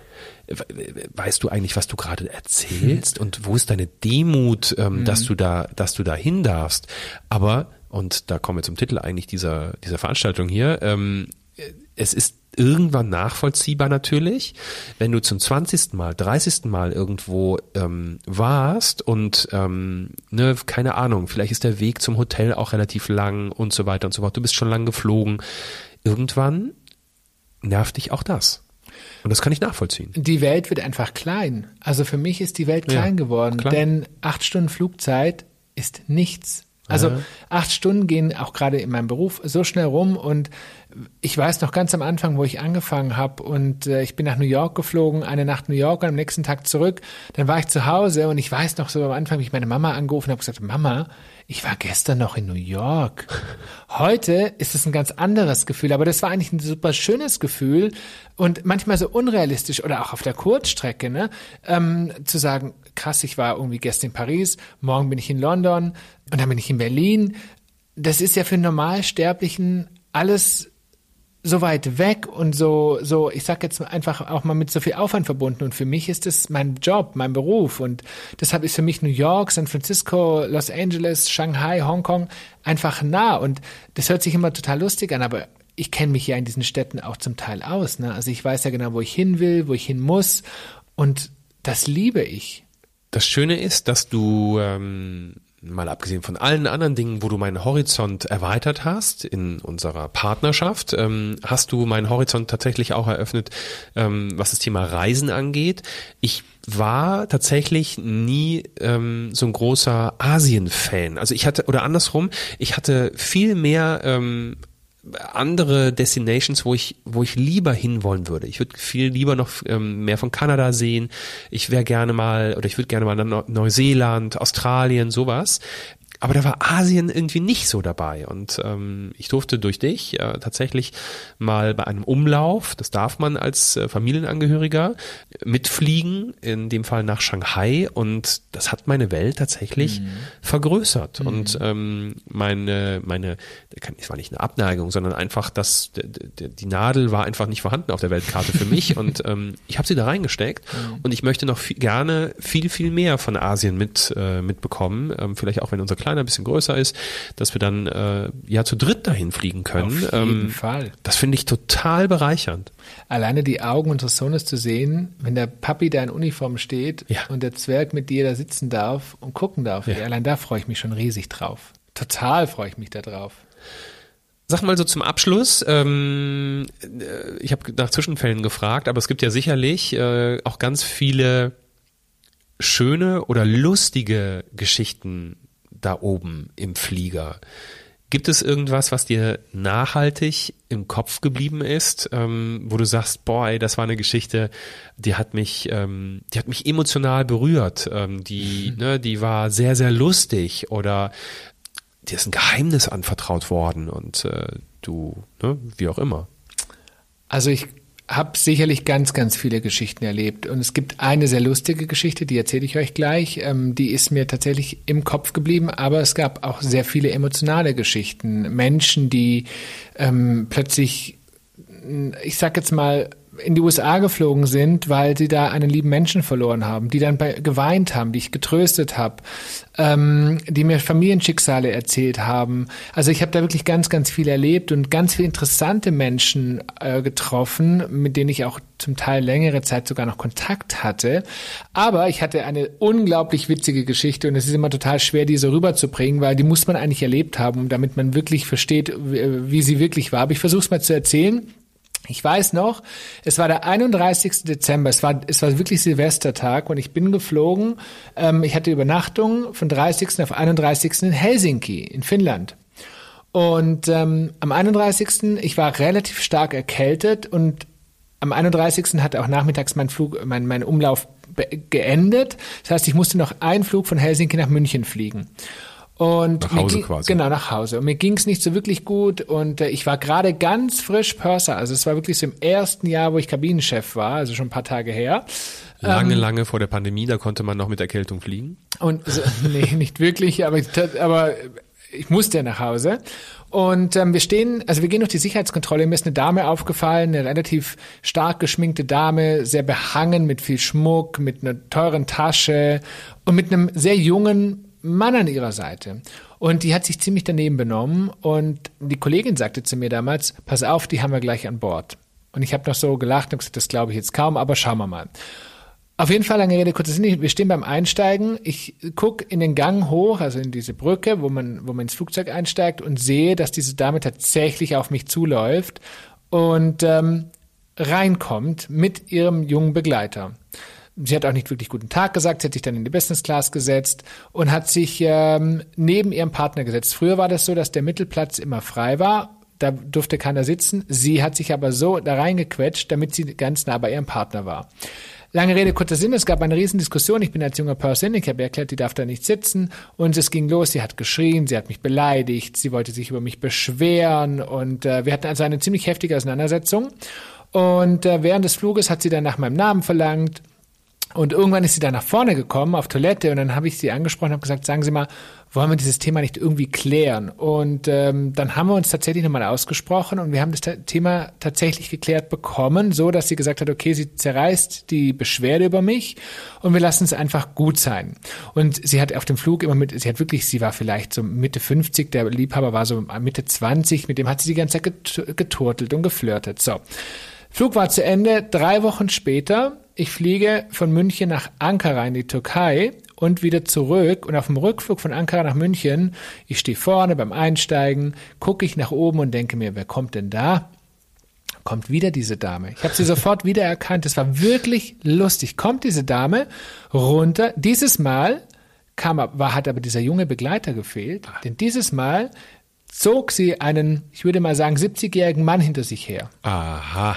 Speaker 2: we- weißt du eigentlich, was du gerade erzählst? Und wo ist deine Demut, ähm, dass du da, dass du da hin darfst? Aber, und da kommen wir zum Titel eigentlich dieser, dieser Veranstaltung hier, ähm, es ist irgendwann nachvollziehbar natürlich, wenn du zum 20. Mal, 30. Mal irgendwo ähm, warst und ähm, ne, keine Ahnung, vielleicht ist der Weg zum Hotel auch relativ lang und so weiter und so fort. Du bist schon lang geflogen. Irgendwann nervt dich auch das. Und das kann ich nachvollziehen.
Speaker 1: Die Welt wird einfach klein. Also für mich ist die Welt
Speaker 2: Ja,
Speaker 1: klein geworden,
Speaker 2: klar.
Speaker 1: denn acht Stunden Flugzeit ist nichts. Also
Speaker 2: Ja.
Speaker 1: acht Stunden gehen auch gerade in meinem Beruf so schnell rum und ich weiß noch ganz am Anfang, wo ich angefangen habe und äh, ich bin nach New York geflogen, eine Nacht New York und am nächsten Tag zurück. Dann war ich zu Hause und ich weiß noch so am Anfang, wie ich meine Mama angerufen habe, gesagt, Mama, ich war gestern noch in New York. Heute ist es ein ganz anderes Gefühl, aber das war eigentlich ein super schönes Gefühl und manchmal so unrealistisch oder auch auf der Kurzstrecke, ne, ähm, zu sagen, krass, ich war irgendwie gestern in Paris, morgen bin ich in London und dann bin ich in Berlin. Das ist ja für einen Normalsterblichen alles so weit weg und so, so, ich sag jetzt einfach auch mal mit so viel Aufwand verbunden. Und für mich ist es mein Job, mein Beruf. Und deshalb ist für mich New York, San Francisco, Los Angeles, Shanghai, Hongkong einfach nah. Und das hört sich immer total lustig an, aber ich kenne mich ja in diesen Städten auch zum Teil aus. Ne? Also ich weiß ja genau, wo ich hin will, wo ich hin muss. Und das liebe ich.
Speaker 2: Das Schöne ist, dass du ähm, mal abgesehen von allen anderen Dingen, wo du meinen Horizont erweitert hast in unserer Partnerschaft, ähm, hast du meinen Horizont tatsächlich auch eröffnet, ähm, was das Thema Reisen angeht. Ich war tatsächlich nie ähm, so ein großer Asien-Fan. Also ich hatte, oder andersrum, ich hatte viel mehr ähm, andere Destinations, wo ich, wo ich lieber hinwollen würde. Ich würde viel lieber noch ähm, mehr von Kanada sehen. Ich wäre gerne mal, oder ich würde gerne mal nach Neu- Neuseeland, Australien, sowas. Aber da war Asien irgendwie nicht so dabei. Und ähm, ich durfte durch dich äh, tatsächlich mal bei einem Umlauf, das darf man als äh, Familienangehöriger, mitfliegen, in dem Fall nach Shanghai. Und das hat meine Welt tatsächlich vergrößert. Und ähm, meine, meine, es war nicht eine Abneigung, sondern einfach, dass die Nadel war einfach nicht vorhanden auf der Weltkarte für mich. und ähm, ich habe sie da reingesteckt. Und ich möchte noch viel, gerne viel, viel mehr von Asien mit, äh, mitbekommen. Ähm, vielleicht auch, wenn unser Kleiner ein bisschen größer ist, dass wir dann äh, ja zu dritt dahin fliegen können.
Speaker 1: Auf jeden
Speaker 2: ähm,
Speaker 1: Fall.
Speaker 2: Das finde ich total bereichernd.
Speaker 1: Alleine die Augen unseres Sohnes zu sehen, wenn der Papi da in Uniform steht
Speaker 2: Ja.
Speaker 1: und der Zwerg mit dir da sitzen darf und gucken darf,
Speaker 2: Ja.
Speaker 1: allein da freue ich mich schon riesig drauf. Total freue ich mich da drauf.
Speaker 2: Sag mal so zum Abschluss, ähm, äh, ich habe nach Zwischenfällen gefragt, aber es gibt ja sicherlich äh, auch ganz viele schöne oder lustige Geschichten da oben im Flieger. Gibt es irgendwas, was dir nachhaltig im Kopf geblieben ist, ähm, wo du sagst, boy, das war eine Geschichte, die hat mich, ähm, die hat mich emotional berührt, ähm, die, mhm. ne, die war sehr, sehr lustig oder dir ist ein Geheimnis anvertraut worden und äh, du, ne, wie auch immer.
Speaker 1: Also ich habe sicherlich ganz, ganz viele Geschichten erlebt. Und es gibt eine sehr lustige Geschichte, die erzähle ich euch gleich. Ähm, die ist mir tatsächlich im Kopf geblieben, aber es gab auch sehr viele emotionale Geschichten. Menschen, die ähm, plötzlich, ich sag jetzt mal, in die USA geflogen sind, weil sie da einen lieben Menschen verloren haben, die dann bei, geweint haben, die ich getröstet habe, ähm, die mir Familienschicksale erzählt haben. Also ich habe da wirklich ganz, ganz viel erlebt und ganz viele interessante Menschen äh, getroffen, mit denen ich auch zum Teil längere Zeit sogar noch Kontakt hatte. Aber ich hatte eine unglaublich witzige Geschichte und es ist immer total schwer, diese rüberzubringen, weil die muss man eigentlich erlebt haben, damit man wirklich versteht, wie sie wirklich war. Aber ich versuche es mal zu erzählen. Ich weiß noch, es war der 31. Dezember, es war, es war wirklich Silvestertag und ich bin geflogen. Ähm, ich hatte Übernachtung von 30. auf 31. in Helsinki, in Finnland. Und ähm, am 31. ich war relativ stark erkältet und am 31. hatte auch nachmittags mein Flug, mein, mein Umlauf geendet. Das heißt, ich musste noch einen Flug von Helsinki nach München fliegen. Und
Speaker 2: nach Hause
Speaker 1: ging,
Speaker 2: quasi.
Speaker 1: Genau, nach Hause. Und mir ging es nicht so wirklich gut und äh, ich war gerade ganz frisch Purser. Also es war wirklich so im ersten Jahr, wo ich Kabinenchef war, also schon ein paar Tage her.
Speaker 2: Lange, ähm, lange vor der Pandemie, da konnte man noch mit Erkältung fliegen.
Speaker 1: Und so, nee, nicht wirklich, aber, aber ich musste nach Hause. Und ähm, wir stehen, also wir gehen durch die Sicherheitskontrolle. Mir ist eine Dame aufgefallen, eine relativ stark geschminkte Dame, sehr behangen mit viel Schmuck, mit einer teuren Tasche und mit einem sehr jungen Mann an ihrer Seite. Und die hat sich ziemlich daneben benommen. Und die Kollegin sagte zu mir damals, pass auf, die haben wir gleich an Bord. Und ich habe noch so gelacht und gesagt, das glaube ich jetzt kaum, aber schauen wir mal. Auf jeden Fall, lange Rede, kurzer Sinn, wir stehen beim Einsteigen. Ich gucke in den Gang hoch, also in diese Brücke, wo man, wo man ins Flugzeug einsteigt und sehe, dass diese Dame tatsächlich auf mich zuläuft und ähm, reinkommt mit ihrem jungen Begleiter. Sie hat auch nicht wirklich guten Tag gesagt, sie hat sich dann in die Business Class gesetzt und hat sich ähm, neben ihrem Partner gesetzt. Früher war das so, dass der Mittelplatz immer frei war, da durfte keiner sitzen. Sie hat sich aber so da reingequetscht, damit sie ganz nah bei ihrem Partner war. Lange Rede, kurzer Sinn, es gab eine Riesendiskussion. Ich bin als junger Person, ich habe erklärt, die darf da nicht sitzen. Und es ging los, sie hat geschrien, sie hat mich beleidigt, sie wollte sich über mich beschweren. Und äh, wir hatten also eine ziemlich heftige Auseinandersetzung. Und äh, während des Fluges hat sie dann nach meinem Namen verlangt und irgendwann ist sie dann nach vorne gekommen auf Toilette und dann habe ich sie angesprochen und habe gesagt, sagen Sie mal, wollen wir dieses Thema nicht irgendwie klären? Und ähm, dann haben wir uns tatsächlich nochmal ausgesprochen und wir haben das Thema tatsächlich geklärt bekommen, so dass sie gesagt hat, okay, sie zerreißt die Beschwerde über mich und wir lassen es einfach gut sein. Und sie hat auf dem Flug immer mit, sie hat wirklich, sie war vielleicht so Mitte 50, der Liebhaber war so Mitte 20, mit dem hat sie die ganze Zeit geturtelt und geflirtet. So. Flug war zu Ende, drei Wochen später ich fliege von München nach Ankara in die Türkei und wieder zurück. Und auf dem Rückflug von Ankara nach München, ich stehe vorne beim Einsteigen, gucke ich nach oben und denke mir, wer kommt denn da? Kommt wieder diese Dame. Ich habe sie sofort wieder erkannt. Es war wirklich lustig. Kommt diese Dame runter. Dieses Mal kam, war, hat aber dieser junge Begleiter gefehlt. Denn dieses Mal zog sie einen, ich würde mal sagen, 70-jährigen Mann hinter sich her.
Speaker 2: Aha.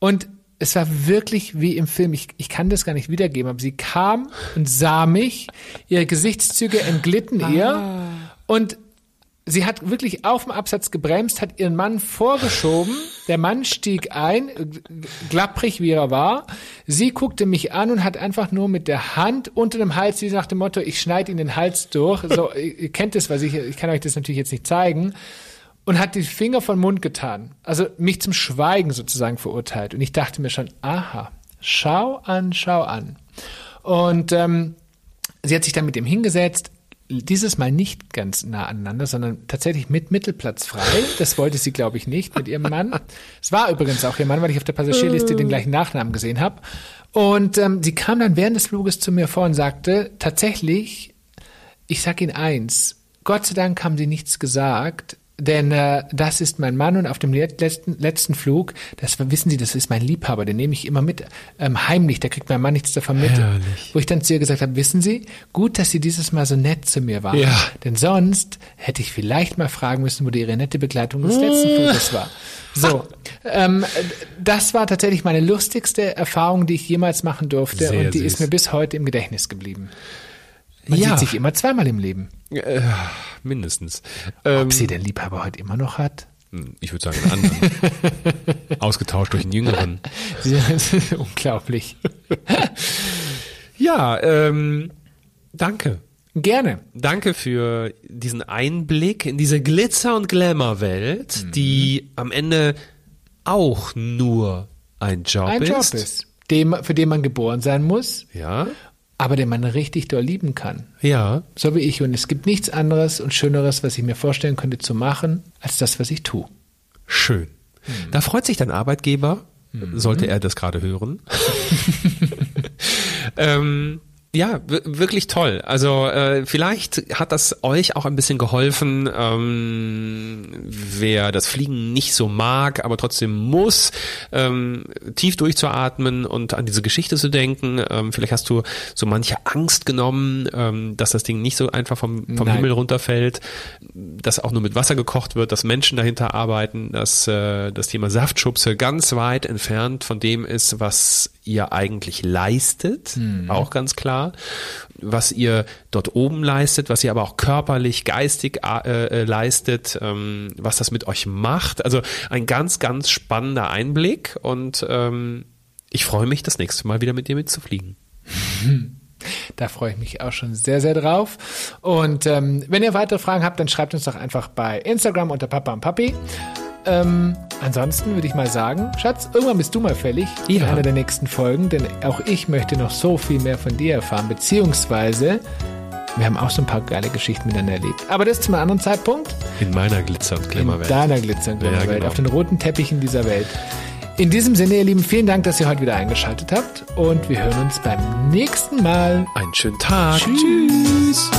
Speaker 1: Und es war wirklich wie im Film. Ich, ich kann das gar nicht wiedergeben, aber sie kam und sah mich, ihre Gesichtszüge entglitten ihr ah. und sie hat wirklich auf dem Absatz gebremst, hat ihren Mann vorgeschoben. Der Mann stieg ein, glapprig wie er war. Sie guckte mich an und hat einfach nur mit der Hand unter dem Hals, wie nach dem Motto, ich schneide Ihnen den Hals durch. So, ihr kennt es, was ich, ich kann euch das natürlich jetzt nicht zeigen und hat die Finger von Mund getan. Also mich zum Schweigen sozusagen verurteilt. Und ich dachte mir schon, aha, schau an, schau an. Und ähm, sie hat sich dann mit ihm hingesetzt, dieses Mal nicht ganz nah aneinander, sondern tatsächlich mit Mittelplatz frei. Das wollte sie, glaube ich, nicht mit ihrem Mann. Es war übrigens auch ihr Mann, weil ich auf der Passagierliste den gleichen Nachnamen gesehen habe. Und ähm, sie kam dann während des Fluges zu mir vor und sagte, tatsächlich, ich sag Ihnen eins, Gott sei Dank haben Sie nichts gesagt, denn äh, das ist mein Mann und auf dem letzten, letzten Flug, das wissen Sie, das ist mein Liebhaber, den nehme ich immer mit, ähm, heimlich, da kriegt mein Mann nichts davon mit.
Speaker 2: Herrlich.
Speaker 1: Wo ich dann zu ihr gesagt habe, wissen Sie, gut, dass Sie dieses Mal so nett zu mir waren,
Speaker 2: Ja.
Speaker 1: denn sonst hätte ich vielleicht mal fragen müssen, wo die Ihre nette Begleitung des letzten Fluges war. So, ähm, das war tatsächlich meine lustigste Erfahrung, die ich jemals machen durfte
Speaker 2: Sehr
Speaker 1: und die
Speaker 2: süß.
Speaker 1: ist mir bis heute im Gedächtnis geblieben. Man
Speaker 2: Ja.
Speaker 1: sieht sich immer zweimal im Leben.
Speaker 2: Äh, mindestens. Ähm,
Speaker 1: Ob sie den Liebhaber heute immer noch hat?
Speaker 2: ich würde sagen, einen anderen. Ausgetauscht durch einen jüngeren.
Speaker 1: Unglaublich.
Speaker 2: Ja, ähm, danke.
Speaker 1: Gerne.
Speaker 2: Danke für diesen Einblick in diese Glitzer- und Glamour-Welt,
Speaker 1: Mhm.
Speaker 2: die am Ende auch nur ein Job
Speaker 1: Ein
Speaker 2: ist.
Speaker 1: Job ist, dem, für den man geboren sein muss,
Speaker 2: Ja,
Speaker 1: aber den man richtig doll lieben kann.
Speaker 2: ja.
Speaker 1: So wie ich. Und es gibt nichts anderes und Schöneres, was ich mir vorstellen könnte zu machen, als das, was ich tue.
Speaker 2: Schön.
Speaker 1: Mhm.
Speaker 2: Da freut sich dein Arbeitgeber, sollte er das gerade hören. ähm, ja, wirklich toll. Also äh, vielleicht hat das euch auch ein bisschen geholfen, ähm, wer das Fliegen nicht so mag, aber trotzdem muss, ähm, tief durchzuatmen und an diese Geschichte zu denken. Ähm, vielleicht hast du so manche Angst genommen, ähm, dass das Ding nicht so einfach vom, vom
Speaker 1: Nein.
Speaker 2: Himmel runterfällt, dass auch nur mit Wasser gekocht wird, dass Menschen dahinter arbeiten, dass äh, das Thema Saftschubse ganz weit entfernt von dem ist, was ihr eigentlich leistet, auch ganz klar, was ihr dort oben leistet, was ihr aber auch körperlich, geistig äh, äh, leistet, ähm, was das mit euch macht. Also ein ganz, ganz spannender Einblick und ähm, ich freue mich, das nächste Mal wieder mit dir mitzufliegen.
Speaker 1: Da freue ich mich auch schon sehr, sehr drauf. Und ähm, wenn ihr weitere Fragen habt, dann schreibt uns doch einfach bei Instagram unter Papa und Papi. Ähm, ansonsten würde ich mal sagen, Schatz, irgendwann bist du mal fällig in
Speaker 2: Ja.
Speaker 1: einer der nächsten Folgen, denn auch ich möchte noch so viel mehr von dir erfahren, beziehungsweise wir haben auch so ein paar geile Geschichten miteinander erlebt. Aber das zu einem anderen Zeitpunkt
Speaker 2: In meiner Glitzer- und
Speaker 1: in
Speaker 2: Glamour-Welt.
Speaker 1: deiner Glitzer- und
Speaker 2: Ja,
Speaker 1: Welt,
Speaker 2: genau.
Speaker 1: auf den roten Teppichen dieser Welt. In diesem Sinne, ihr Lieben, vielen Dank, dass ihr heute wieder eingeschaltet habt und wir hören uns beim nächsten Mal.
Speaker 2: Einen schönen Tag.
Speaker 1: Tschüss.